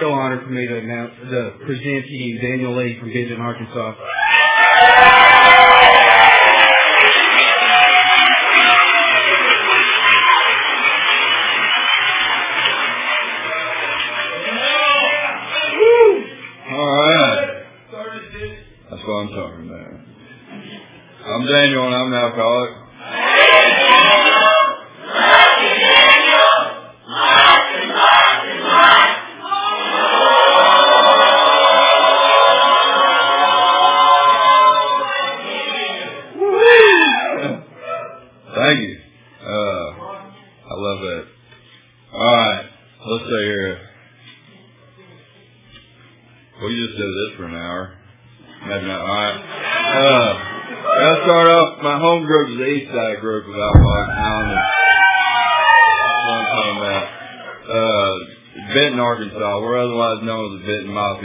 so honored for me to announce, to present to you Daniel Lee from Benton, Arkansas. That's what I'm talking about. I'm Daniel and I'm an alcoholic.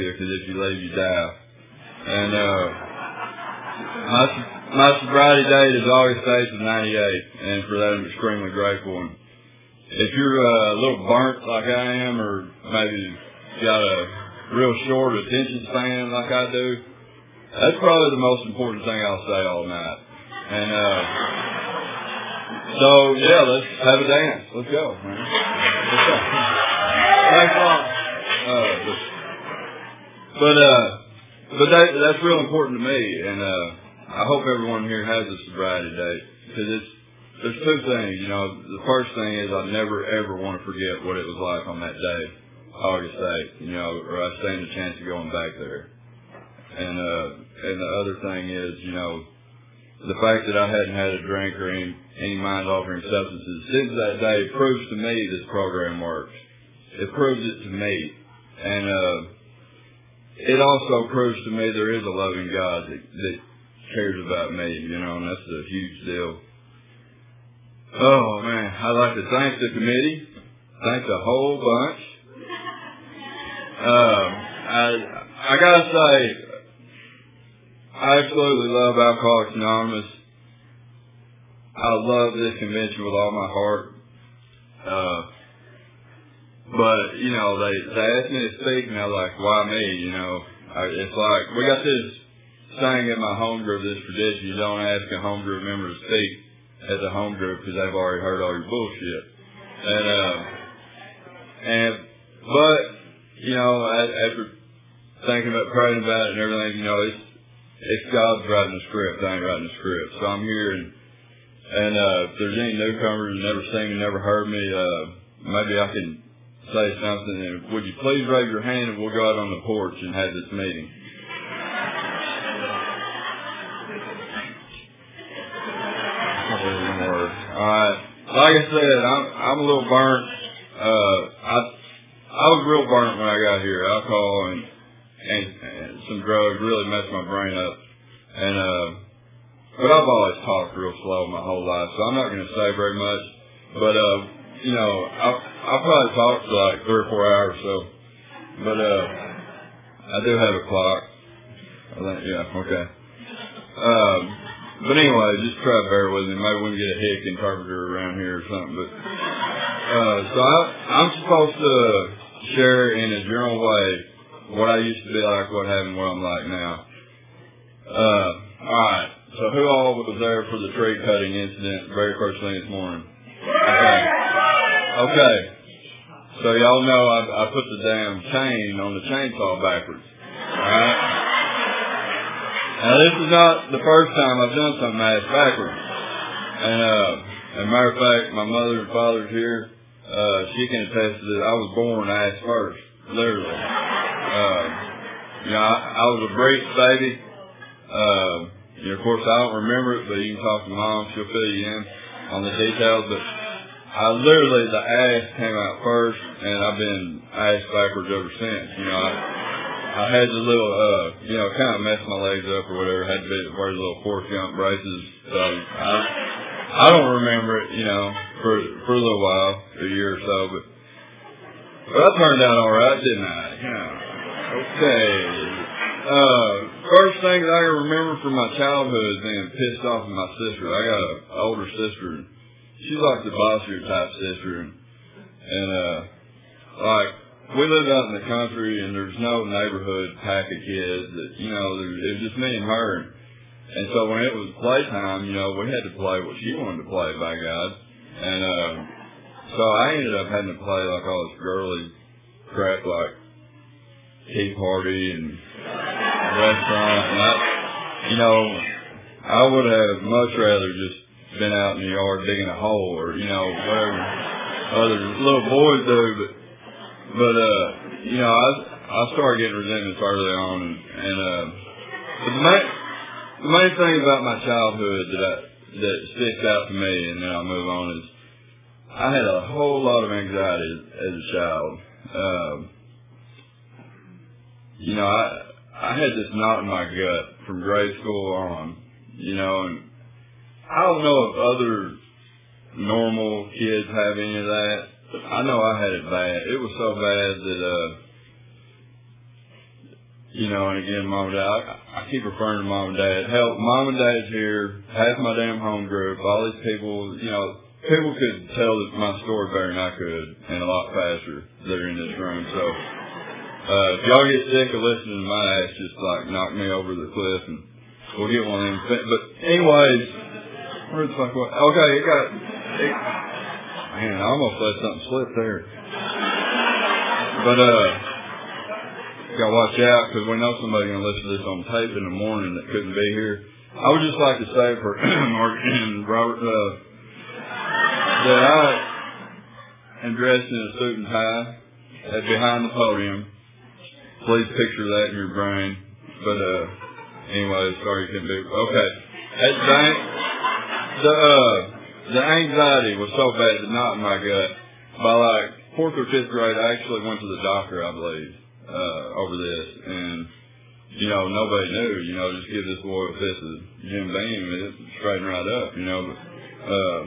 Because if you leave, you die. And uh, my my sobriety date is August 8th of '98, and for that I'm extremely grateful. And if you're uh, a little burnt like I am, or maybe got a real short attention span like I do, that's probably the most important thing I'll say all night. And uh, so yeah, let's have a dance. Let's go. Man. Let's go. Thanks a lot. But uh, but that that's real important to me, and uh, I hope everyone here has a sobriety date because it's there's two things. You know, the first thing is I never ever want to forget what it was like on that day, August 8th. You know, or I stand a chance of going back there. And uh, and the other thing is, you know, the fact that I hadn't had a drink or any any mind altering substances since that day proves to me this program works. It proves it to me, and uh, it also proves to me there is a loving God that, that cares about me. You know, and that's a huge deal. Oh man, I'd like to thank the committee, thank the whole bunch. Um, I I gotta say, I absolutely love Alcoholics Anonymous. I love this convention with all my heart. Uh, but you know, they they asked me to speak, and I was like, why me? You know, I, it's like we got this saying in my home group, this tradition: you don't ask a home group member to speak at the home group because they've already heard all your bullshit. And uh, and but you know, after thinking about praying about it and everything, you know, it's it's God's writing the script. I ain't writing the script. So I'm here and and uh if there's any newcomers who never seen me, never heard me, uh maybe I can say something and would you please raise your hand and we'll go out on the porch and have this meeting. Alright. Like I said, I'm I'm a little burnt. Uh I I was real burnt when I got here. Alcohol and and, and some drugs really messed my brain up. And uh but I've always talked real slow my whole life, so I'm not gonna say very much. But uh you know, I I'll probably talk for like three or four hours so but uh I do have a clock. I think yeah, okay. Um but anyway, just try to bear with me. Maybe we can get a hick interpreter around here or something. But uh so I I'm supposed to share in a general way what I used to be like, what happened, what I'm like now. Uh, alright. So who all was there for the tree cutting incident very first thing this morning? Okay. Okay. So y'all know I, I put the damn chain on the chainsaw backwards. Alright? Now this is not the first time I've done something ass backwards. And uh, as a matter of fact, my mother and father's here. Uh, she can attest to this. I was born ass first, literally. Uh, you know, I, I was a breech baby. Uh, you of course, I don't remember it, but you can talk to mom; she'll fill you in on the details. But I literally the ass came out first, and I've been ass backwards ever since. You know, I, I had the little, uh, you know, kind of messed my legs up or whatever. Had to be, wear the little four count braces. So I, I don't remember it, you know, for for a little while, a year or so, but. But I turned out all right, didn't I? Yeah. Okay. Uh, first thing that I can remember from my childhood is being pissed off at my sister. I got an older sister, she's like the bossier type sister, and, and uh, like we lived out in the country and there's no neighborhood pack of kids that, you know, it was just me and her. And so when it was playtime, you know, we had to play what she wanted to play, by God. And, uh, so I ended up having to play like all this girly crap like Tea Party and restaurant. And I, you know, I would have much rather just been out in the yard digging a hole or, you know, whatever other little boys do, but but uh, you know, I I started getting resentments early on, and, and uh, but the main the main thing about my childhood that I, that sticks out to me, and then I'll move on is I had a whole lot of anxiety as a child. Um, you know, I I had this knot in my gut from grade school on. You know, and I don't know if other normal kids have any of that. I know I had it bad. It was so bad that, uh, you know, and again, mom and dad, I, I keep referring to mom and dad. Hell, mom and dad's here, half my damn home group, all these people, you know, people could tell my story better than I could and a lot faster that are in this room. So, uh, if y'all get sick of listening to my ass, just like knock me over the cliff and we'll get one of them. But anyways, where the fuck was, okay, it got, it, man, I almost let something slip there. But, uh, gotta watch out because we know somebody's gonna listen to this on tape in the morning that couldn't be here. I would just like to say for Mark and Robert, uh, that I am dressed in a suit and tie at behind the podium. Please picture that in your brain. But, uh, anyway, sorry you couldn't be, okay. At the bank, the, uh, the anxiety was so bad, knot in my gut. By like fourth or fifth grade, I actually went to the doctor, I believe, uh, over this. And, you know, nobody knew, you know, just give this boy a fist of Jim Beam and it straighten right up, you know. But, uh,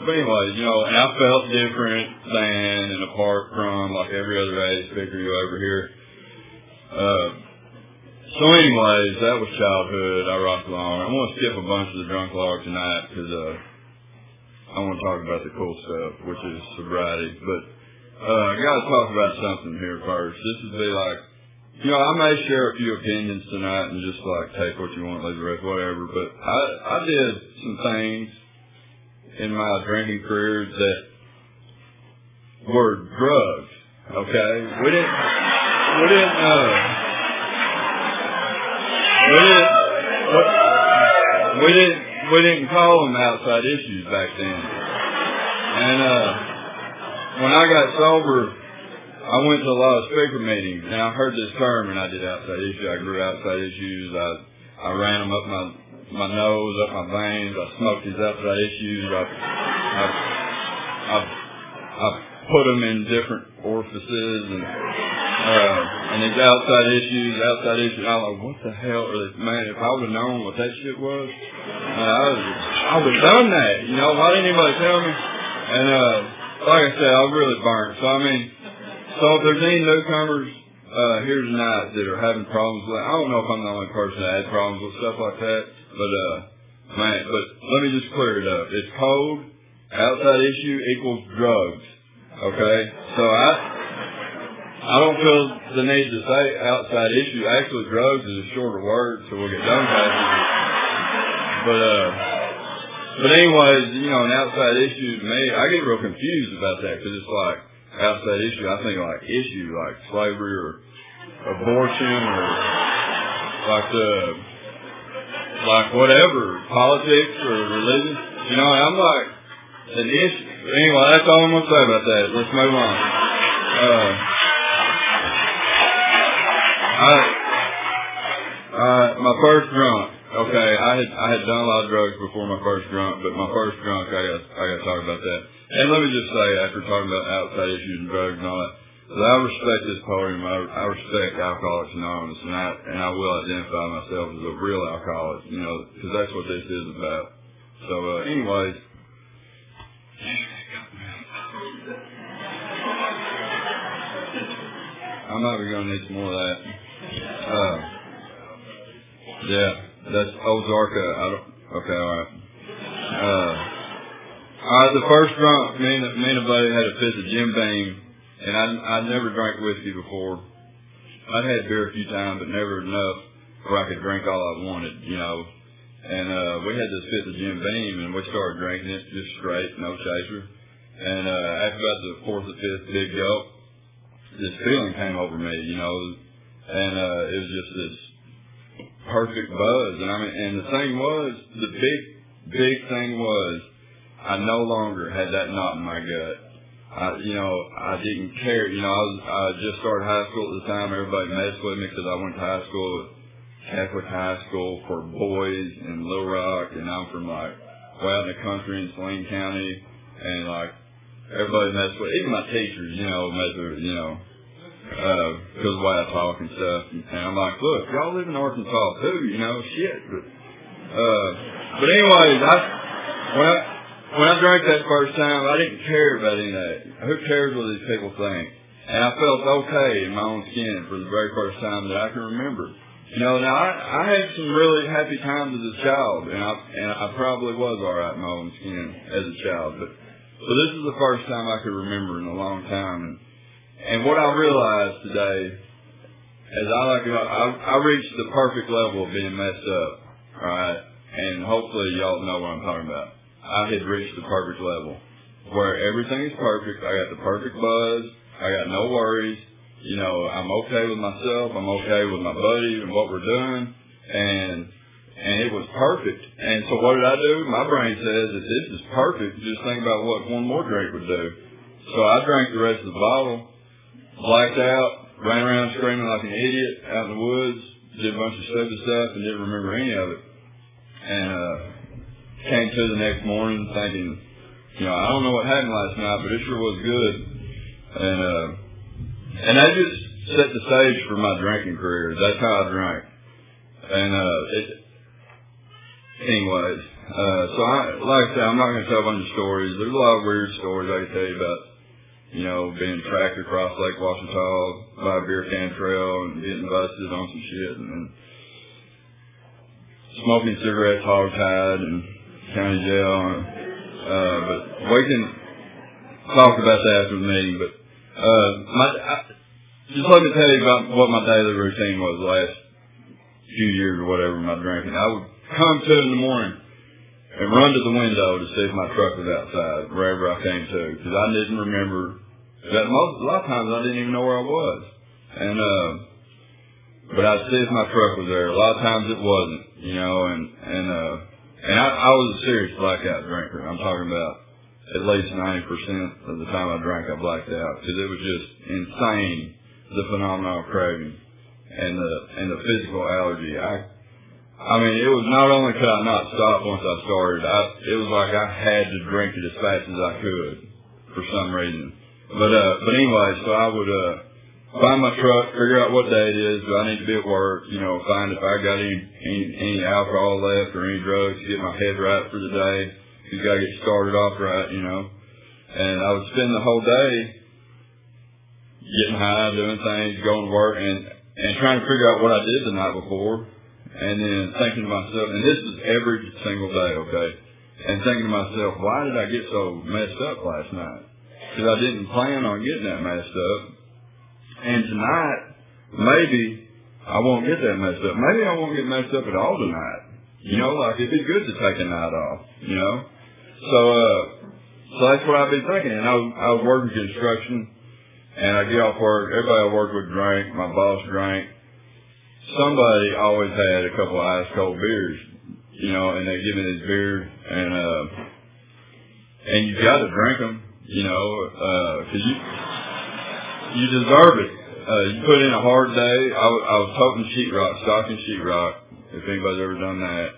but anyways, you know, and I felt different than and apart from like every other age figure you over here. Uh, so anyways, that was childhood. I rocked along. I'm going to skip a bunch of the drunk log tonight because, uh, I want to talk about the cool stuff, which is sobriety. But uh, I got to talk about something here first. This would be like, you know, I may share a few opinions tonight and just like take what you want, leave the rest, whatever. But I I did some things in my drinking career that were drugs. Okay, we didn't we didn't uh we didn't we, didn't we didn't call them outside issues back then. And uh when I got sober, I went to a lot of speaker meetings, and I heard this term, and I did outside issues. I grew outside issues. I I ran them up my my nose, up my veins. I smoked these outside issues. I I I, I put them in different orifices, and uh, and these outside issues, outside issues. I was like, what the hell? Man, if I would have known what that shit was, uh, I would have done that. You know, why didn't anybody tell me? And uh, like I said, I was really burnt. So I mean, so if there's any newcomers uh, here tonight that are having problems with, I don't know if I'm the only person that had problems with stuff like that, but uh, man, but let me just clear it up. It's cold. Outside issue equals drugs. Okay, so I I don't feel the need to say outside issue. Actually, drugs is a shorter word, so we'll get done faster. But uh, but anyways, you know, an outside issue me, I get real confused about that because it's like outside issue. I think like issue like slavery or abortion or like the like whatever politics or religion. You know, I'm like an issue. Anyway, that's all I'm gonna say about that. Let's move on. Uh, Uh, my first drunk. Okay, I had I had done a lot of drugs before my first drunk, but my first drunk, I got I got to talk about that. And let me just say, after talking about outside issues and drugs and all that, that I respect this podium. I, I respect Alcoholics Anonymous, and I and I will identify myself as a real alcoholic. You know, because that's what this is about. So, uh, anyways. I'm not to need some more of that. Uh, yeah, that's Ozarka. I don't. Okay, all right. Uh, all right. The first drunk, me and me and a buddy had a fist of Jim Beam, and I I never drank whiskey before. I'd had beer a few times, but never enough where I could drink all I wanted, you know. And uh we had this fifth of Jim Beam, and we started drinking it just straight, no chaser. And uh after about the fourth or fifth big gulp, this feeling came over me, you know, and uh it was just this perfect buzz. And I mean, and the thing was, the big, big thing was, I no longer had that knot in my gut. I, you know, I didn't care. You know, I was, I just started high school at the time. Everybody messed with me because I went to high school, Catholic high school for boys in Little Rock, and I'm from like way out in the country in Saline County, and like everybody messed with, even my teachers, you know, messed with, you know, uh, because of the way I talk and stuff. And I'm like, look, y'all live in Arkansas too, you know, shit. But, uh, but anyways, I, when I, when I drank that first time, I didn't care about any of that. Who cares what these people think? And I felt okay in my own skin for the very first time that I can remember. You know, now I, I had some really happy times as a child, and I and I probably was all right in my own skin as a child, but so this is the first time I could remember in a long time. And, and what I realized today is I like I, I reached the perfect level of being messed up, right, and hopefully y'all know what I'm talking about. I had reached the perfect level where everything is perfect. I got the perfect buzz. I got no worries. You know, I'm okay with myself. I'm okay with my buddy and what we're doing. And, and it was perfect. And so what did I do? My brain says that this is perfect. Just think about what one more drink would do. So I drank the rest of the bottle, blacked out, ran around screaming like an idiot out in the woods, did a bunch of stupid stuff and didn't remember any of it. And, uh, came to the next morning thinking, you know, I don't know what happened last night, but it sure was good. And, uh, and that just set the stage for my drinking career. That's how I drank. And, uh, it, anyways, uh, so I, like I said, I'm not going to tell a bunch of stories. There's a lot of weird stories I can tell you about, you know, being tracked across Lake Ouachita by a beer can trail and getting busted on some shit and smoking cigarettes hog-tied and county jail. Uh, but we can talk about that after the meeting. But uh, my, I, just let me tell you about what my daily routine was the last few years or whatever my drinking. I would come to in the morning and run to the window to see if my truck was outside wherever I came to because I didn't remember that most a lot of times I didn't even know where I was and uh but I'd see if my truck was there a lot of times it wasn't you know and and uh and I, I was a serious blackout drinker. I'm talking about at least 90% of the time I drank, I blacked out because it was just insane, the phenomenon of craving and the, and the physical allergy. I, I mean, it was not only could I not stop once I started, I, it was like I had to drink it as fast as I could for some reason. But, uh, but anyway, so I would, uh, find my truck, figure out what day it is. Do I need to be at work? You know, find if I got any any, any alcohol left or any drugs to get my head right for the day. You got to get started off right, you know. And I would spend the whole day getting high, doing things, going to work, and and trying to figure out what I did the night before, and then thinking to myself, and this is every single day, okay, and thinking to myself, why did I get so messed up last night? Because I didn't plan on getting that messed up. And tonight, maybe I won't get that messed up. Maybe I won't get messed up at all tonight. You know, like it'd be good to take a night off, you know? So, uh, so that's what I've been thinking. And I I was working construction and I get off work. Everybody I worked with drank. My boss drank. Somebody always had a couple of ice cold beers, you know, and they give me this beer and, uh, and you gotta drink them, you know, uh, cause you, you deserve it. Uh, you put in a hard day. I, was toting sheetrock, stocking sheetrock. If anybody's ever done that,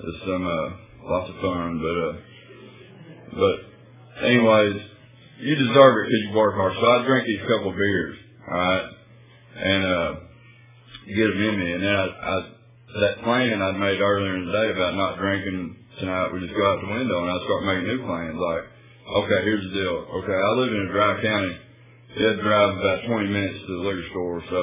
it's some uh, lots of fun. But uh, but anyways, you deserve it because you work hard. So I drink these couple of beers, all right, and uh, them in me. And then I, I that plan I'd made earlier in the day about not drinking tonight. We just go out the window and I start making new plans. Like, okay, here's the deal. Okay, I live in a dry county it had to drive about 20 minutes to the liquor store. So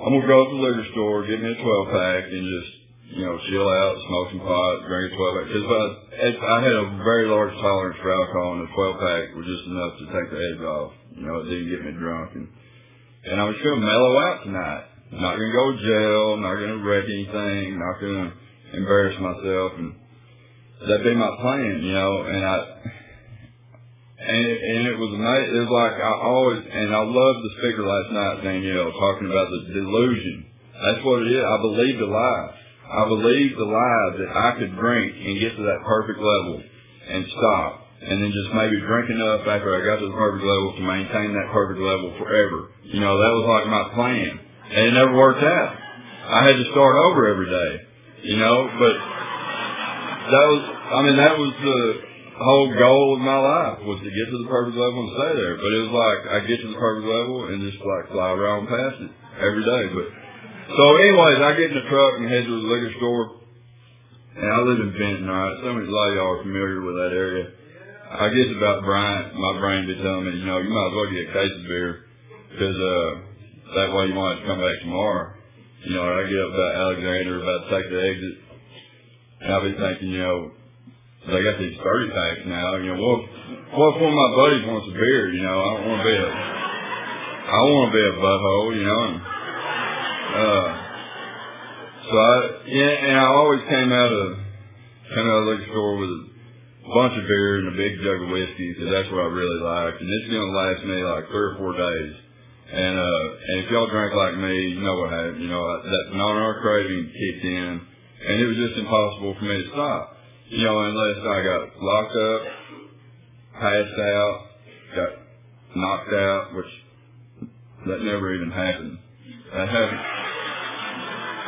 I'm to go to the liquor store, get me a 12 pack and just, you know, chill out, smoke some pot, drink a 12 pack. Cause I, I had a very large tolerance for alcohol and the 12 pack was just enough to take the edge off, You know, it didn't get me drunk. And, and I was to mellow out tonight. Not going to go to jail, not going to wreck anything, not going to embarrass myself. And that'd be my plan, you know, and I, and, and it was amazing. It was like I always, and I loved the speaker last night, Danielle, talking about the delusion. That's what it is. I believed a lie. I believed the lie that I could drink and get to that perfect level and stop. And then just maybe drink enough after I got to the perfect level to maintain that perfect level forever. You know, that was like my plan. And it never worked out. I had to start over every day. You know, but that was, I mean, that was the whole goal of my life was to get to the perfect level and stay there. But it was like I get to the perfect level and just like fly around past it every day. But so, anyways, I get in the truck and head to the liquor store. And I live in Benton, right. Some of a lot of y'all are familiar with that area. I guess about Bryant, my brain be telling me, you know, you might as well get a case of beer because uh, that way you might have to come back tomorrow. You know, I get up about Alexander, about to take the exit, and I'll be thinking, you know, they got these 30 packs now. You know, what, what if one of my buddies wants a beer? You know, I don't want to be a, I want to be a butthole, you know. And, uh, so I, yeah, and I always came out of, came out of the liquor store with a bunch of beer and a big jug of whiskey because that's what I really liked. And it's going to last me like three or four days. And, uh, and if y'all drink like me, you know what happened. You know, that non-art craving kicked in and it was just impossible for me to stop. You know, unless I got locked up, passed out, got knocked out, which that never even happened. That happened.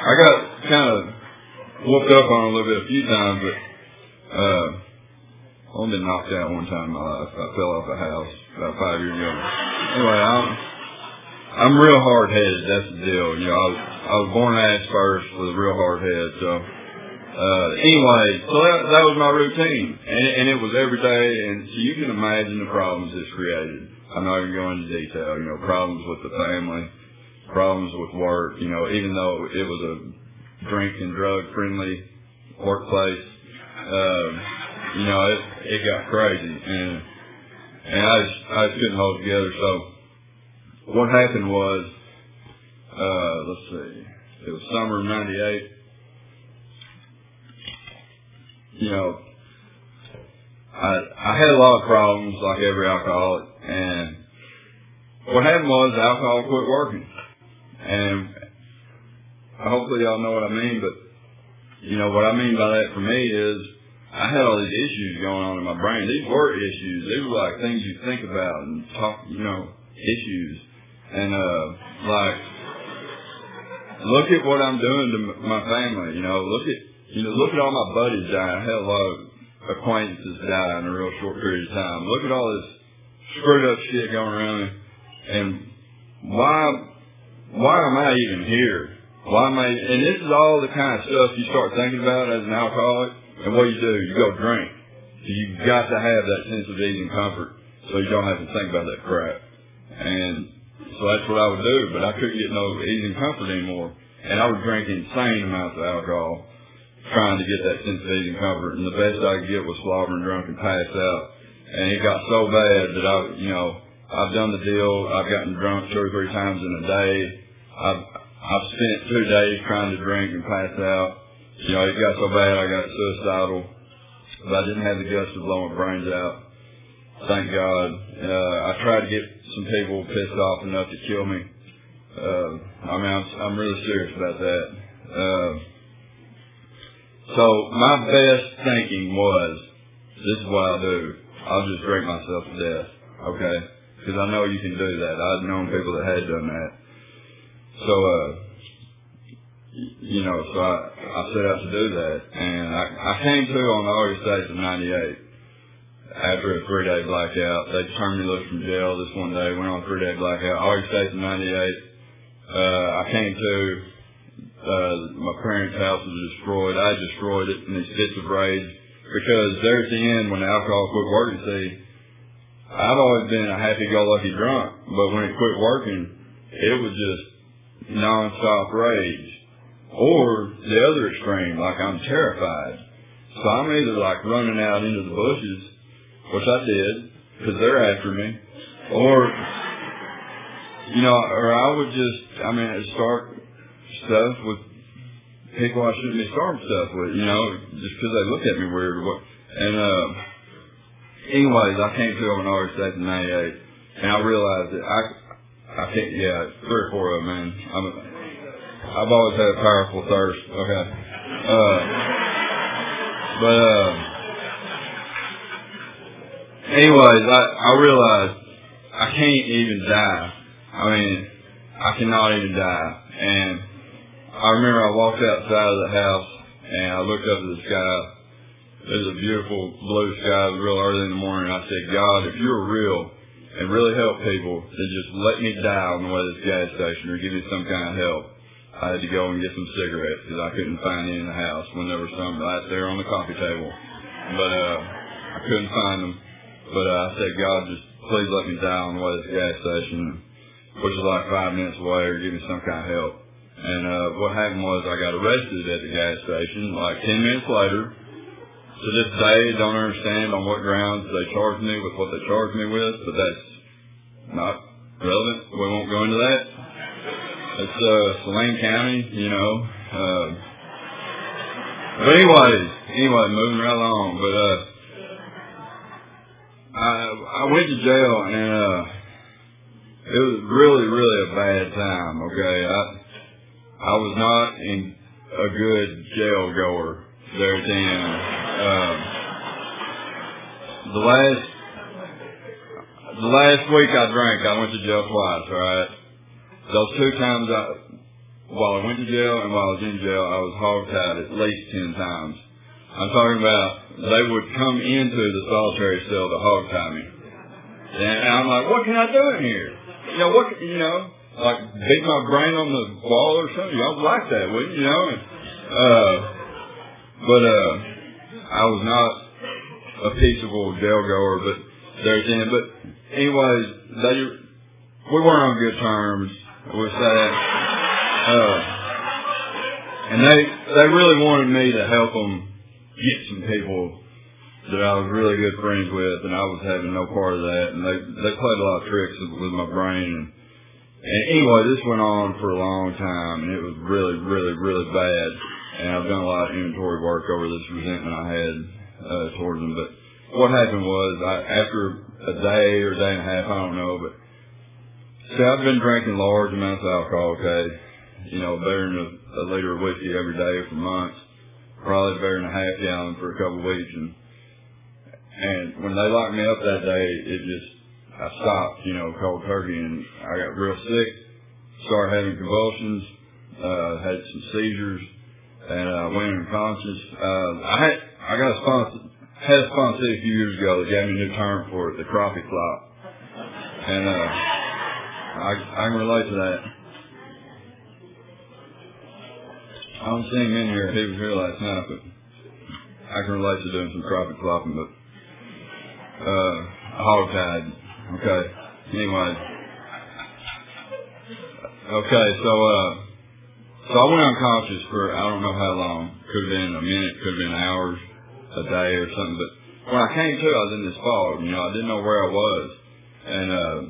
I got kind of whooped up on a little bit a few times, but uh, only been knocked out one time in my life. I fell off a house about five years ago. Anyway, I'm I'm real hard headed. That's the deal. You know, I was I was born ass first with a real hard head. So uh, anyway, so that that was my routine, and and it was every day. And so you can imagine the problems it's created. I'm not going to go into detail. You know, problems with the family, problems with work. You know, even though it was a drink and drug friendly workplace, uh, you know, it it got crazy, and and I just I just couldn't hold together. So what happened was, uh, let's see, it was summer of '98. You know, I I had a lot of problems like every alcoholic, and what happened was alcohol quit working, and hopefully y'all know what I mean. But you know what I mean by that for me is I had all these issues going on in my brain. These were issues. These were like things you think about and talk, you know, issues. And uh like look at what I'm doing to my family, you know, look at you know, look at all my buddies dying. I had a lot of acquaintances die in a real short period of time. Look at all this screwed up shit going around and why why am I even here? Why am I and this is all the kind of stuff you start thinking about as an alcoholic and what you do, you go drink. So you've got to have that sense of ease and comfort so you don't have to think about that crap. And so that's what I would do, but I couldn't get no ease comfort anymore. And I would drink insane amounts of alcohol trying to get that sense of ease comfort. And the best I could get was slobbering drunk and pass out. And it got so bad that I, you know, I've done the deal. I've gotten drunk two or three times in a day. I've, I've spent two days trying to drink and pass out. You know, it got so bad I got suicidal. But I didn't have the guts to blow my brains out. Thank God. Uh, I tried to get some people pissed off enough to kill me. Uh, I mean, I'm, I'm really serious about that. Uh, so my best thinking was, this is what I'll do. I'll just drink myself to death. Okay? Because I know you can do that. I've known people that had done that. So, uh, you know, so I, I set out to do that. And I, I came to on August 8th of 98 after a three day blackout. They turned me loose from jail this one day, went on a three day blackout. August 8th of 98, uh, I came to, uh, my parents' house was destroyed. I destroyed it in these fits of rage because there at the end when the alcohol quit working, see, I've always been a happy-go-lucky drunk, but when it quit working, it was just non-stop rage. Or the other extreme, like I'm terrified. So I'm either like running out into the bushes, which I did, because they're after me, or you know, or I would just, I mean, start stuff with people I shouldn't be starting stuff with, you know, just because they look at me weird. And uh, anyways, I came to an RX in '98, and I realized that I, I can't, yeah, three or four of them, man. I'm, I've always had a powerful thirst. Okay, uh, but uh, anyways, I I realized I can't even die. I mean, I cannot even die, and I remember I walked outside of the house and I looked up at the sky. There's a beautiful blue sky. Real early in the morning. I said, God, if you're real and really help people, then just let me die on the way to this gas station or give me some kind of help. I had to go and get some cigarettes because I couldn't find any in the house when there were some right there on the coffee table. But uh, I couldn't find them. But uh, I said, God, just please let me die on the way to this gas station, which is like five minutes away, or give me some kind of help. And uh, what happened was I got arrested at the gas station. Like ten minutes later, to this day, don't understand on what grounds they charged me with what they charged me with, but that's not relevant. We won't go into that. It's uh, Saline County, you know. Uh, but anyways, anyway, moving right along. But uh, I I went to jail and uh, it was really really a bad time. Okay, I I was not in a good jail goer there then. Um, the last the last week I drank, I went to jail twice. Right, those two times I while I went to jail and while I was in jail, I was hogtied at least ten times. I'm talking about they would come into the solitary cell to hog tie me, and I'm like, what can I do in here? You know what? You know, like beat my brain on the wall or something. Y'all like that, wouldn't you? You know? And, uh, but uh, I was not a peaceable jail goer, but there's in. But anyways, they we weren't on good terms with that. Uh, and they they really wanted me to help them get some people that I was really good friends with, and I was having no part of that. And they they played a lot of tricks with my brain. And, and anyway, this went on for a long time, and it was really, really, really bad. And I've done a lot of inventory work over this resentment I had uh, towards them. But what happened was, I, after a day or a day and a half, I don't know, but see, I've been drinking large amounts of alcohol. Okay, you know, better than a, a liter of whiskey every day for months. Probably better than a half gallon for a couple of weeks, and and when they locked me up that day, it just, I stopped, you know, cold turkey and I got real sick, started having convulsions, uh, had some seizures and, uh, went unconscious. Uh, I had, I got a sponsor, had a sponsor a few years ago that gave me a new term for it, the crappie flop. And, uh, I, I can relate to that. I don't see him in here. He was here last night, but I can relate to doing some crappie flopping, but uh, hogtied. Okay. Anyway. Okay, so, uh, so I went unconscious for I don't know how long. Could have been a minute, could have been hours, a day or something. But when I came to, I was in this fog. You know, I didn't know where I was, and uh,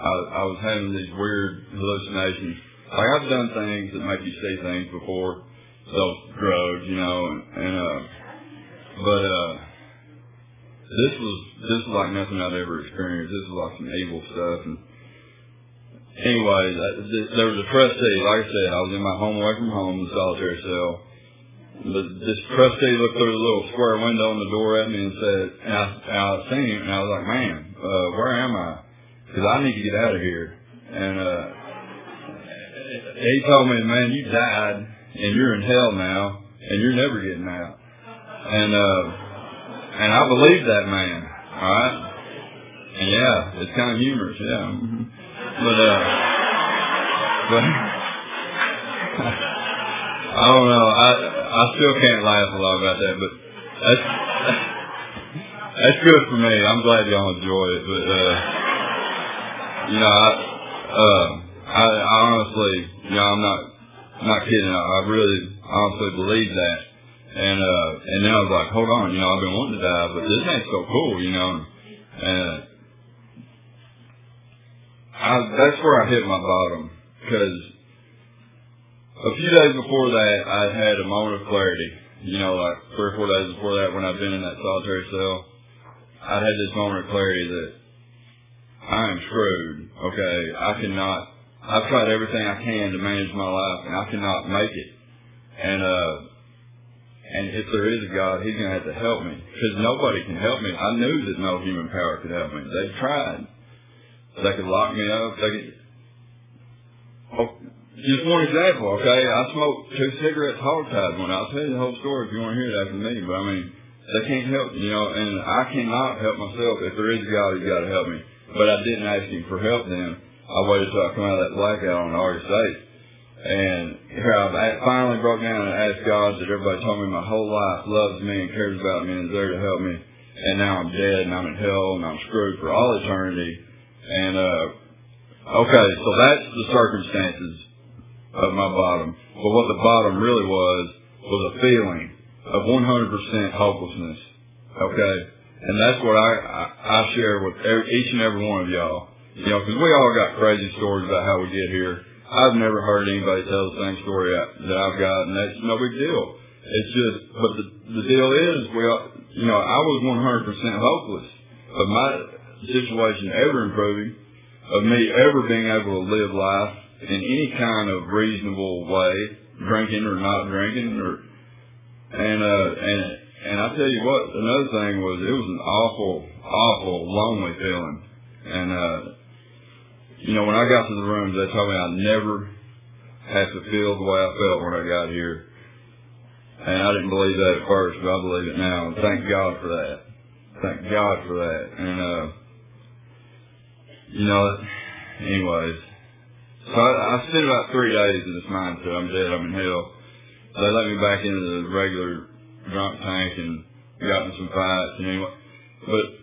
I, I was having these weird hallucinations. Like I've done things that make you see things before, those drugs, you know, and, and uh, but uh, this was this was like nothing I'd ever experienced. This was like some evil stuff. And anyway, there was a trustee. Like I said, I was in my home away from home, the solitary cell. But this trustee looked through the little square window on the door at me and said, and I, and I seen him, and I was like, man, uh, where am I? Because I need to get out of here. And uh, he told me, man, you died, and you're in hell now, and you're never getting out. And uh, and I believe that man. All right. And yeah, it's kind of humorous. Yeah. But uh, but I don't know. I I still can't laugh a lot about that, but that's that's good for me. I'm glad y'all enjoy it. But uh, you know, I uh, I, I honestly, you know, I'm not not kidding. I, I really honestly believe that. And uh and then I was like, hold on, you know, I've been wanting to die, but this ain't so cool, you know. And I, that's where I hit my bottom because a few days before that, I had a moment of clarity. You know, like three or four days before that, when I'd been in that solitary cell, I had this moment of clarity that I am screwed. Okay, I cannot. I've tried everything I can to manage my life, and I cannot make it. And uh, and if there is a God, He's gonna have to help me because nobody can help me. I knew that no human power could help me. They tried. They could lock me up. They could. Oh, just one example, okay? I smoked two cigarettes hog-tied one. I'll tell you the whole story if you want to hear it after me. But I mean, they can't help, you know, and I cannot help myself. If there is a God, He's got to help me. But I didn't ask Him for help then. I waited till I come out of that blackout on August 8th. And here I finally broke down and asked God that everybody told me my whole life loves me and cares about me and is there to help me. And now I'm dead and I'm in hell and I'm screwed for all eternity. And, uh, okay, so that's the circumstances of my bottom. But what the bottom really was, was a feeling of 100% hopelessness. Okay? And that's what I, I, I share with every, each and every one of y'all. You know, because we all got crazy stories about how we get here. I've never heard anybody tell the same story that I've got, and that's no big deal. It's just, but the, the deal is, we, all, you know, I was 100% hopeless of my situation ever improving, of me ever being able to live life in any kind of reasonable way, drinking or not drinking, or and uh, and and I tell you what, another thing was it was an awful, awful lonely feeling, and uh, you know when I got to the rooms, they told me I never have to feel the way I felt when I got here. And I didn't believe that at first, but I believe it now. And thank God for that. Thank God for that. And, uh, you know, anyways, so I, I spent about three days in this mindset. I'm dead. I'm in hell. They let me back into the regular drunk tank and got in some fights. And anyway, but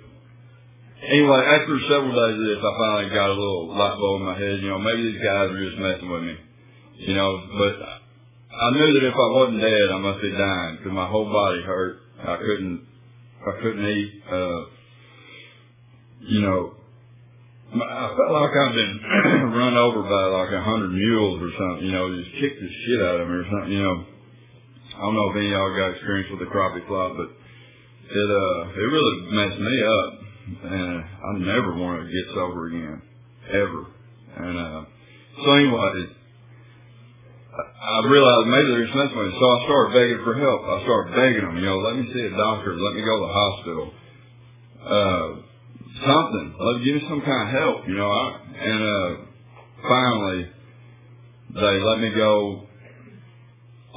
anyway, after several days of this, I finally got a little light bulb in my head. You know, maybe these guys are just messing with me. You know, but I knew that if I wasn't dead, I must be dying because my whole body hurt. I couldn't, I couldn't eat. Uh, you know, I felt like I've been run over by like a hundred mules or something, you know, just kicked the shit out of me or something, you know. I don't know if any of y'all got experience with the crappie flop, but it, uh, it really messed me up. And I never want to get sober again. Ever. And, uh, so anyway, I realized maybe there's something. So I started begging for help. I started begging them, you know, let me see a doctor, let me go to the hospital. Uh, something. Let me give me some kind of help, you know. I, and uh, finally, they let me go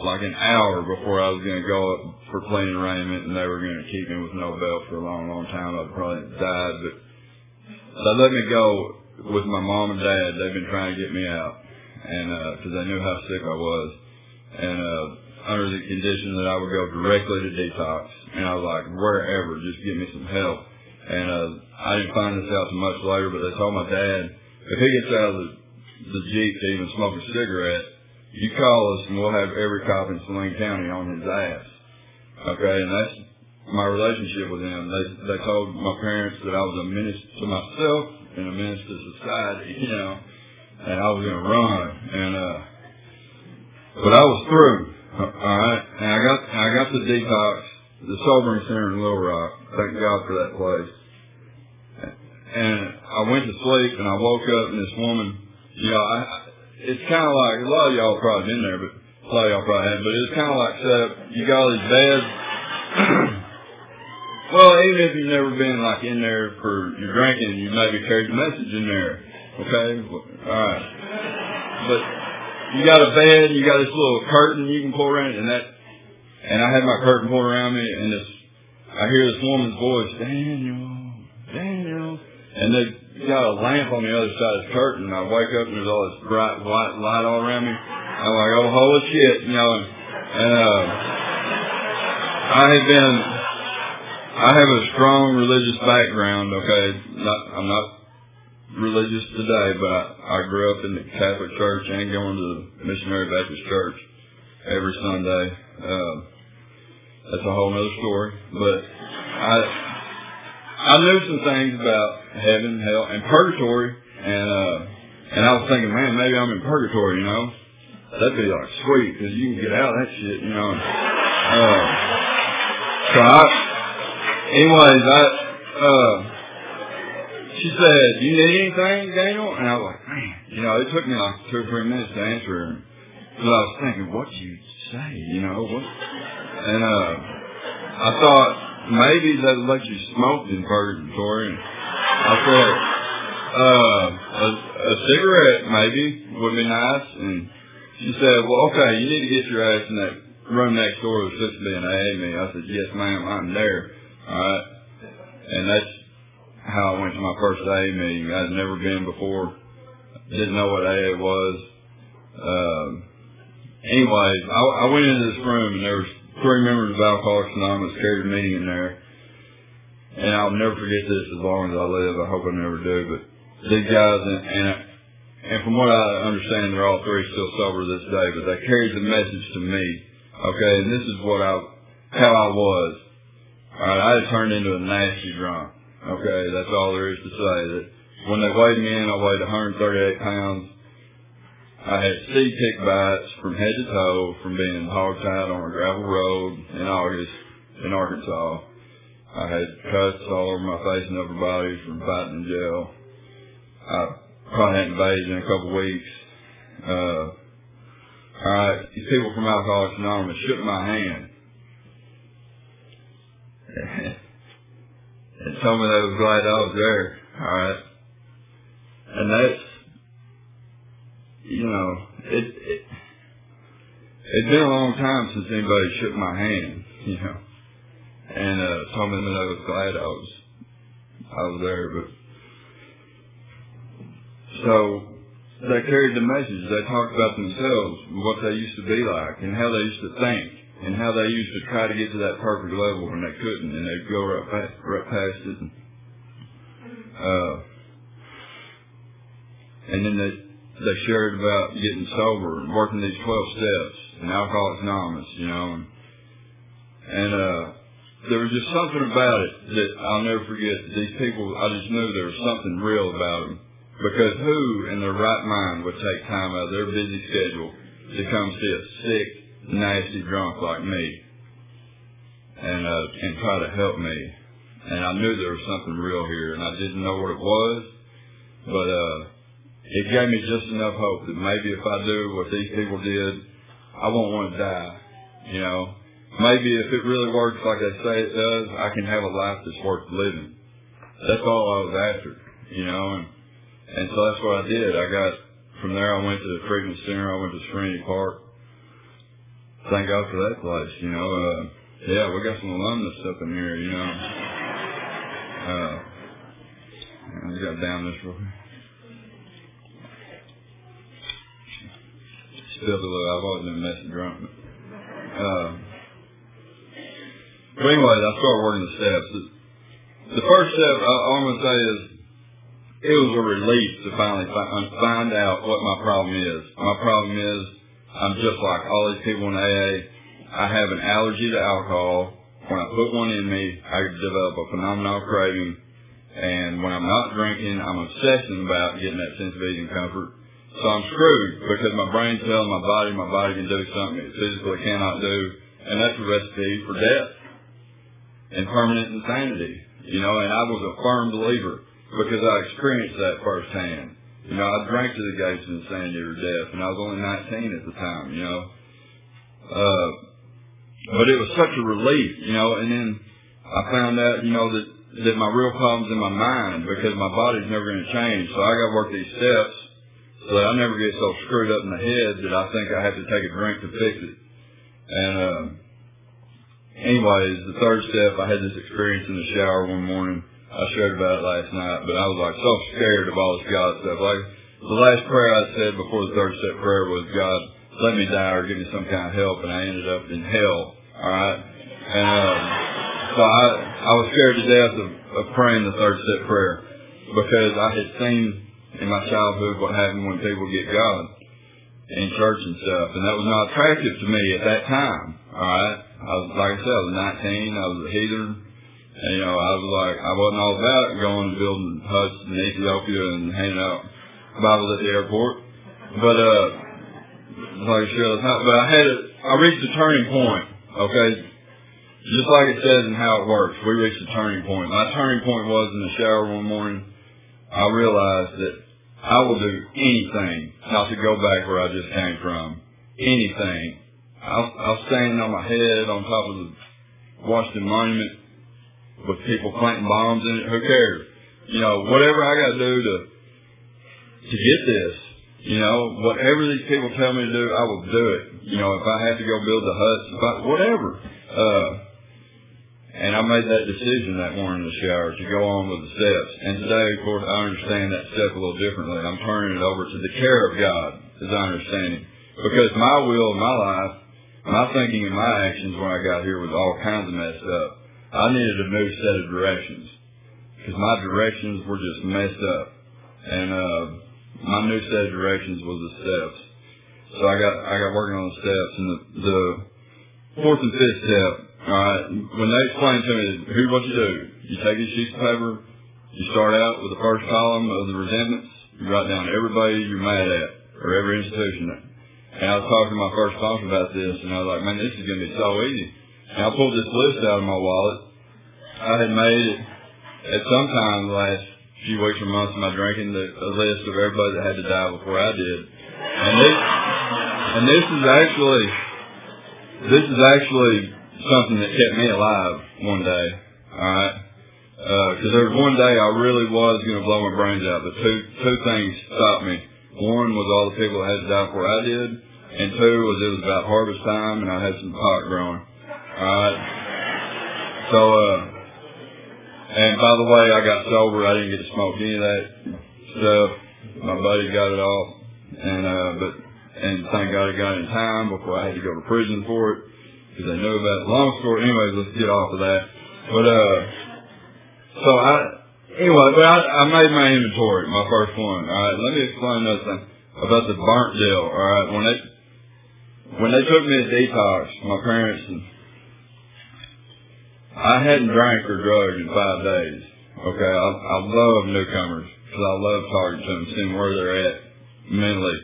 like an hour before I was going to go up for clean arraignment, and they were going to keep me with no bail for a long, long time. I'd probably died, but they let me go with my mom and dad. They've been trying to get me out, and because uh, they knew how sick I was, and uh, under the condition that I would go directly to detox, and I was like, wherever, just give me some help. And uh, I didn't find this out until much later, but they told my dad, if he gets out of the, the Jeep to even smoke a cigarette, you call us and we'll have every cop in Saline County on his ass. Okay, and that's my relationship with him. They they told my parents that I was a menace to myself and a menace to society, you know, and I was gonna run. And uh but I was through. All right. And I got I got the detox, the sobering center in Little Rock. Thank God for that place. And I went to sleep and I woke up and this woman, you know, I, it's kind of like a lot of y'all probably been there, but a lot of y'all probably haven't. But it's kind of like set up. You got all these beds. well, even if you've never been like in there for your drinking, you maybe carried the message in there. Okay, all right. But you got a bed, you got this little curtain you can pull around, and that. And I had my curtain pulled around me, and this. I hear this woman's voice, Daniel, Daniel, and they got a lamp on the other side of the curtain. I wake up and there's all this bright white light all around me. I'm like, oh, holy shit, you know. And, and uh, I have been, I have a strong religious background. Okay, not, I'm not religious today, but I, I grew up in the Catholic Church and going to the Missionary Baptist Church every Sunday. Uh, that's a whole other story. But I, I knew some things about heaven, hell, and purgatory. And, uh, and I was thinking, man, maybe I'm in purgatory, you know? That'd be like sweet, cause you can get out of that shit, you know? Uh, so I, anyways, I, uh, she said, do you need anything, Daniel? And I was like, man, you know, it took me like two or three minutes to answer her. Cause I was thinking, what do you say, you know? What? And, uh, I thought maybe let you smoke in purgatory. I said, uh, a, a cigarette maybe would be nice. And she said, well, okay, you need to get your ass in that room next door. There's supposed to be an AA meeting. I said, yes, ma'am, I'm there. All right. And that's how I went to my first AA meeting. I'd never been before. Didn't know what AA was. Um, anyways, I, I went into this room and there was three members of Alcoholics Anonymous carried a meeting in there. And I'll never forget this as long as I live. I hope I never do. But these guys, and, and, and from what I understand, they're all three still sober this day, but they carried the message to me. Okay, and this is what I, how I was. Alright, I had turned into a nasty drunk. Okay, that's all there is to say. That when they weighed me in, I weighed 138 pounds. I had sea tick bites from head to toe from being hogtied on a gravel road in August in Arkansas. I had cuts all over my face and upper body from fighting in jail. I probably hadn't bathed in a couple weeks. Uh, these people from Alcoholics Anonymous shook my hand and told me they was glad I was there. All right, and that's you know it. it it's been a long time since anybody shook my hand, you know, and uh, told me that I was glad I was I was there, but so they carried the message. They talked about themselves, what they used to be like, and how they used to think, and how they used to try to get to that perfect level when they couldn't, and they'd go right past, right past it. And, uh, and then they they shared about getting sober and working these twelve steps and Alcoholics Anonymous, you know, and, and uh, there was just something about it that I'll never forget. These people, I just knew there was something real about them because who in their right mind would take time out of their busy schedule to come see a sick, nasty drunk like me and uh, and try to help me? And I knew there was something real here, and I didn't know what it was, but uh, it gave me just enough hope that maybe if I do what these people did, I won't want to die. You know, maybe if it really works like they say it does, I can have a life that's worth living. That's all I was after, you know, and and so that's what I did. I got, from there I went to the treatment center. I went to Serenity Park. Thank God for that place, you know. Uh, yeah, we got some alumnus up in here, you know. Uh, I got down this real quick. Spilled a little. I've always been messing drunk. Uh, but anyways, I started working the steps. The first step I, I'm going to say is it was a relief to finally find, find out what my problem is. My problem is I'm just like all these people in AA. I have an allergy to alcohol. When I put one in me, I develop a phenomenal craving. And when I'm not drinking, I'm obsessing about getting that sense of and comfort. So I'm screwed because my brain's telling my body my body can do something it physically cannot do. And that's a recipe for death and permanent insanity. You know, and I was a firm believer because I experienced that firsthand. You know, I drank to the gates of insanity or death, and I was only 19 at the time, you know. Uh, but it was such a relief, you know, and then I found out, you know, that, that my real problem's in my mind because my body's never going to change. So I got to work these steps so I never get so screwed up in the head that I think I have to take a drink to fix it. And, uh, anyways, the third step, I had this experience in the shower one morning. I shared about it last night, but I was like so scared of all this God stuff. Like the last prayer I said before the third step prayer was, God, let me die or give me some kind of help, and I ended up in hell. All right, and um, so I I was scared to death of, of praying the third step prayer because I had seen in my childhood what happened when people get God in church and stuff, and that was not attractive to me at that time. All right, I was like I said, I was 19, I was a heathen. And, you know, I was like, I wasn't all about going and building huts in Ethiopia and handing out Bibles at the airport. But, uh, like I said, but I had a, I reached a turning point, okay? Just like it says in how it works, we reached a turning point. My turning point was in the shower one morning. I realized that I will do anything not to go back where I just came from. Anything. I'll, I'll stand on my head on top of the Washington Monument with people planting bombs in it. Who cares? You know, whatever I got to do to to get this, you know, whatever these people tell me to do, I will do it. You know, if I have to go build the huts, but whatever. Uh, and I made that decision that morning in the shower to go on with the steps. And today, of course, I understand that step a little differently. I'm turning it over to the care of God, as I understand it. Because my will in my life, my thinking and my actions when I got here was all kinds of messed up. I needed a new set of directions. Because my directions were just messed up. And, uh, my new set of directions was the steps. So I got I got working on the steps and the, the fourth and fifth step. All right, when they explained to me, here's what you do: you take a sheet of paper, you start out with the first column of the resentments, you write down everybody you're mad at or every institution. And I was talking to my first sponsor about this, and I was like, man, this is going to be so easy. And I pulled this list out of my wallet. I had made it at some time last few weeks or months of my drinking the, a list of everybody that had to die before I did. And this, and this is actually, this is actually something that kept me alive one day. Alright? Uh, cause there was one day I really was gonna blow my brains out, but two, two things stopped me. One was all the people that had to die before I did, and two was it was about harvest time and I had some pot growing. Alright? So, uh, and by the way, I got sober. I didn't get to smoke any of that stuff. My buddy got it off, and uh, but and thank God I got it in time before I had to go to prison for it because they knew about. Long story. Anyways, let's get off of that. But uh, so I anyway, but I, I made my inventory, my first one. All right, let me explain another thing about the burnt deal. All right, when they when they took me to detox, my parents and I hadn't drank or drugged in five days. Okay, I, I love newcomers because I love talking to them, seeing where they're at mentally,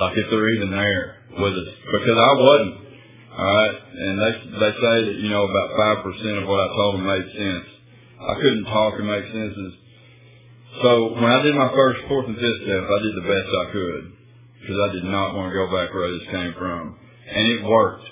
like if they're even there with us. Because I wasn't. All right, and they they say that you know about five percent of what I told them made sense. I couldn't talk and make senses. So when I did my first fourth and fifth step, I did the best I could because I did not want to go back where just came from, and it worked.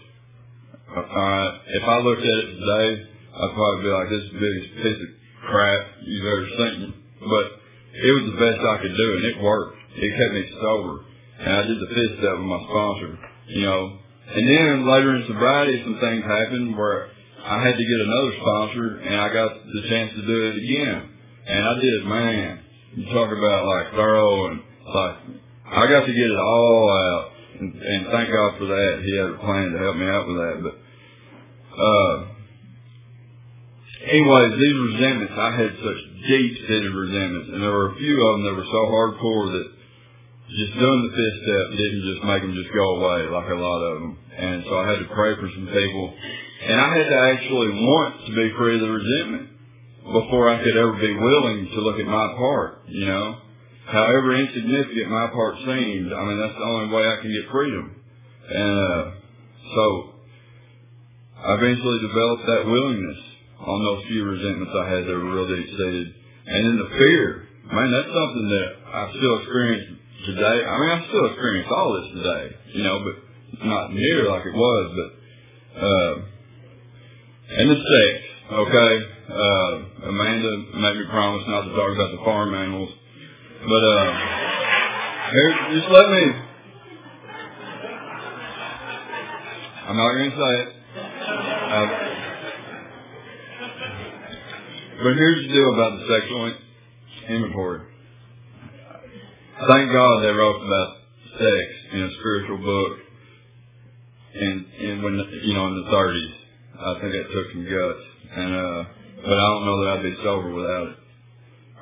All right, if I looked at it today, I'd probably be like, this is the biggest piece of crap you've ever seen. But it was the best I could do, and it worked. It kept me sober. And I did the fifth step with my sponsor, you know. And then later in sobriety, some things happened where I had to get another sponsor, and I got the chance to do it again. And I did, man. You talk about like thorough and like, I got to get it all out. And, and thank God for that. He had a plan to help me out with that. But, uh, anyways, these resentments, I had such deep-seated resentments, and there were a few of them that were so hardcore that just doing the fifth step didn't just make them just go away like a lot of them. And so I had to pray for some people, and I had to actually want to be free of the resentment before I could ever be willing to look at my part, you know. However insignificant my part seemed, I mean, that's the only way I can get freedom. And, uh, so I eventually developed that willingness on those few resentments I had that were real deep seated. And then the fear, man, that's something that I still experience today. I mean, I still experience all this today, you know, but not near like it was, but, uh, and the sex, okay, uh, Amanda made me promise not to talk about the farm animals, but, uh, here, just let me, I'm not going to say it. Uh, but here's the deal about the sexual inventory. Thank God they wrote about sex in a spiritual book in, in when, you know, in the thirties. I think it took some guts. And, uh, but I don't know that I'd be sober without it.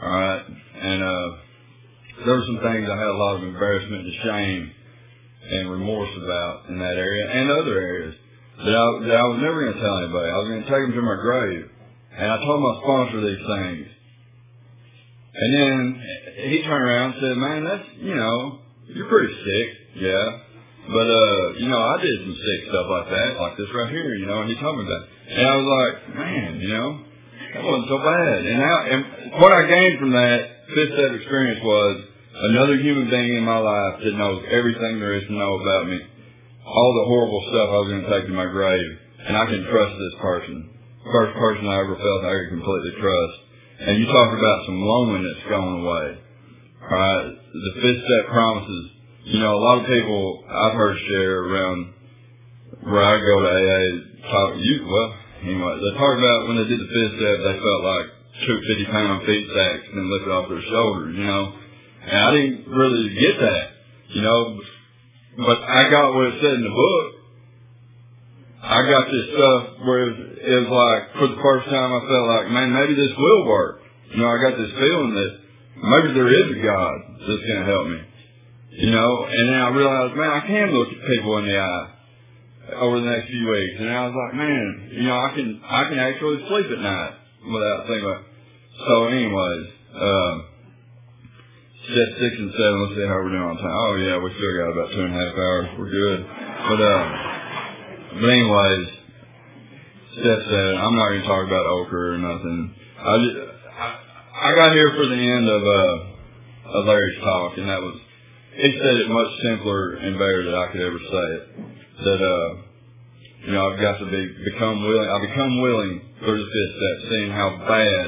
Alright. And, uh, there were some things I had a lot of embarrassment and shame and remorse about in that area and other areas that I, that I was never going to tell anybody. I was going to take them to my grave. And I told my sponsor these things. And then he turned around and said, man, that's, you know, you're pretty sick. Yeah. But, uh, you know, I did some sick stuff like that, like this right here, you know, and he told me that. And I was like, man, you know, that wasn't so bad. And, I, and what I gained from that fifth step experience was another human being in my life that knows everything there is to know about me. All the horrible stuff I was going to take to my grave. And I can trust this person. First person I ever felt I could completely trust. And you talk about some loneliness going away. Alright, the fifth step promises. You know, a lot of people I've heard share around where I go to AA talk you well, anyway, they talk about when they did the fifth step they felt like two fifty pound feet sacks and then lifted off their shoulders, you know. And I didn't really get that, you know. But I got what it said in the book. I got this stuff where it was, it was like, for the first time I felt like, man, maybe this will work. You know, I got this feeling that maybe there is a God that's going to help me. You know, and then I realized, man, I can look at people in the eye over the next few weeks. And I was like, man, you know, I can, I can actually sleep at night without thinking about it. So anyways, um, step six and seven, let's see how we're doing on time. Oh yeah, we still got about two and a half hours. We're good. But, um, but anyways, step seven, I'm not going to talk about ochre or nothing. I just, I, I got here for the end of, uh, of Larry's talk and that was, he said it much simpler and better than I could ever say it. That, uh, you know, I've got to be, become willing, I become willing through the fifth step, seeing how bad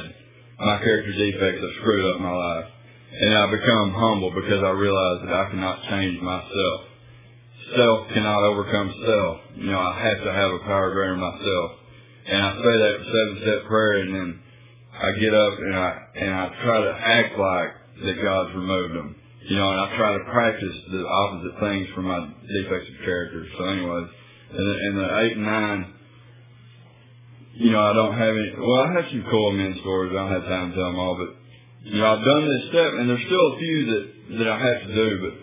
my character defects have screwed up my life. And I become humble because I realize that I cannot change myself. Self cannot overcome self. You know, I have to have a power greater than myself. And I say that seven step prayer and then I get up and I, and I try to act like that God's removed them. You know, and I try to practice the opposite things from my defects of character. So anyways, and the, and the eight and nine, you know, I don't have any, well, I have some cool men stories. I don't have time to tell them all, but, you know, I've done this step and there's still a few that, that I have to do, but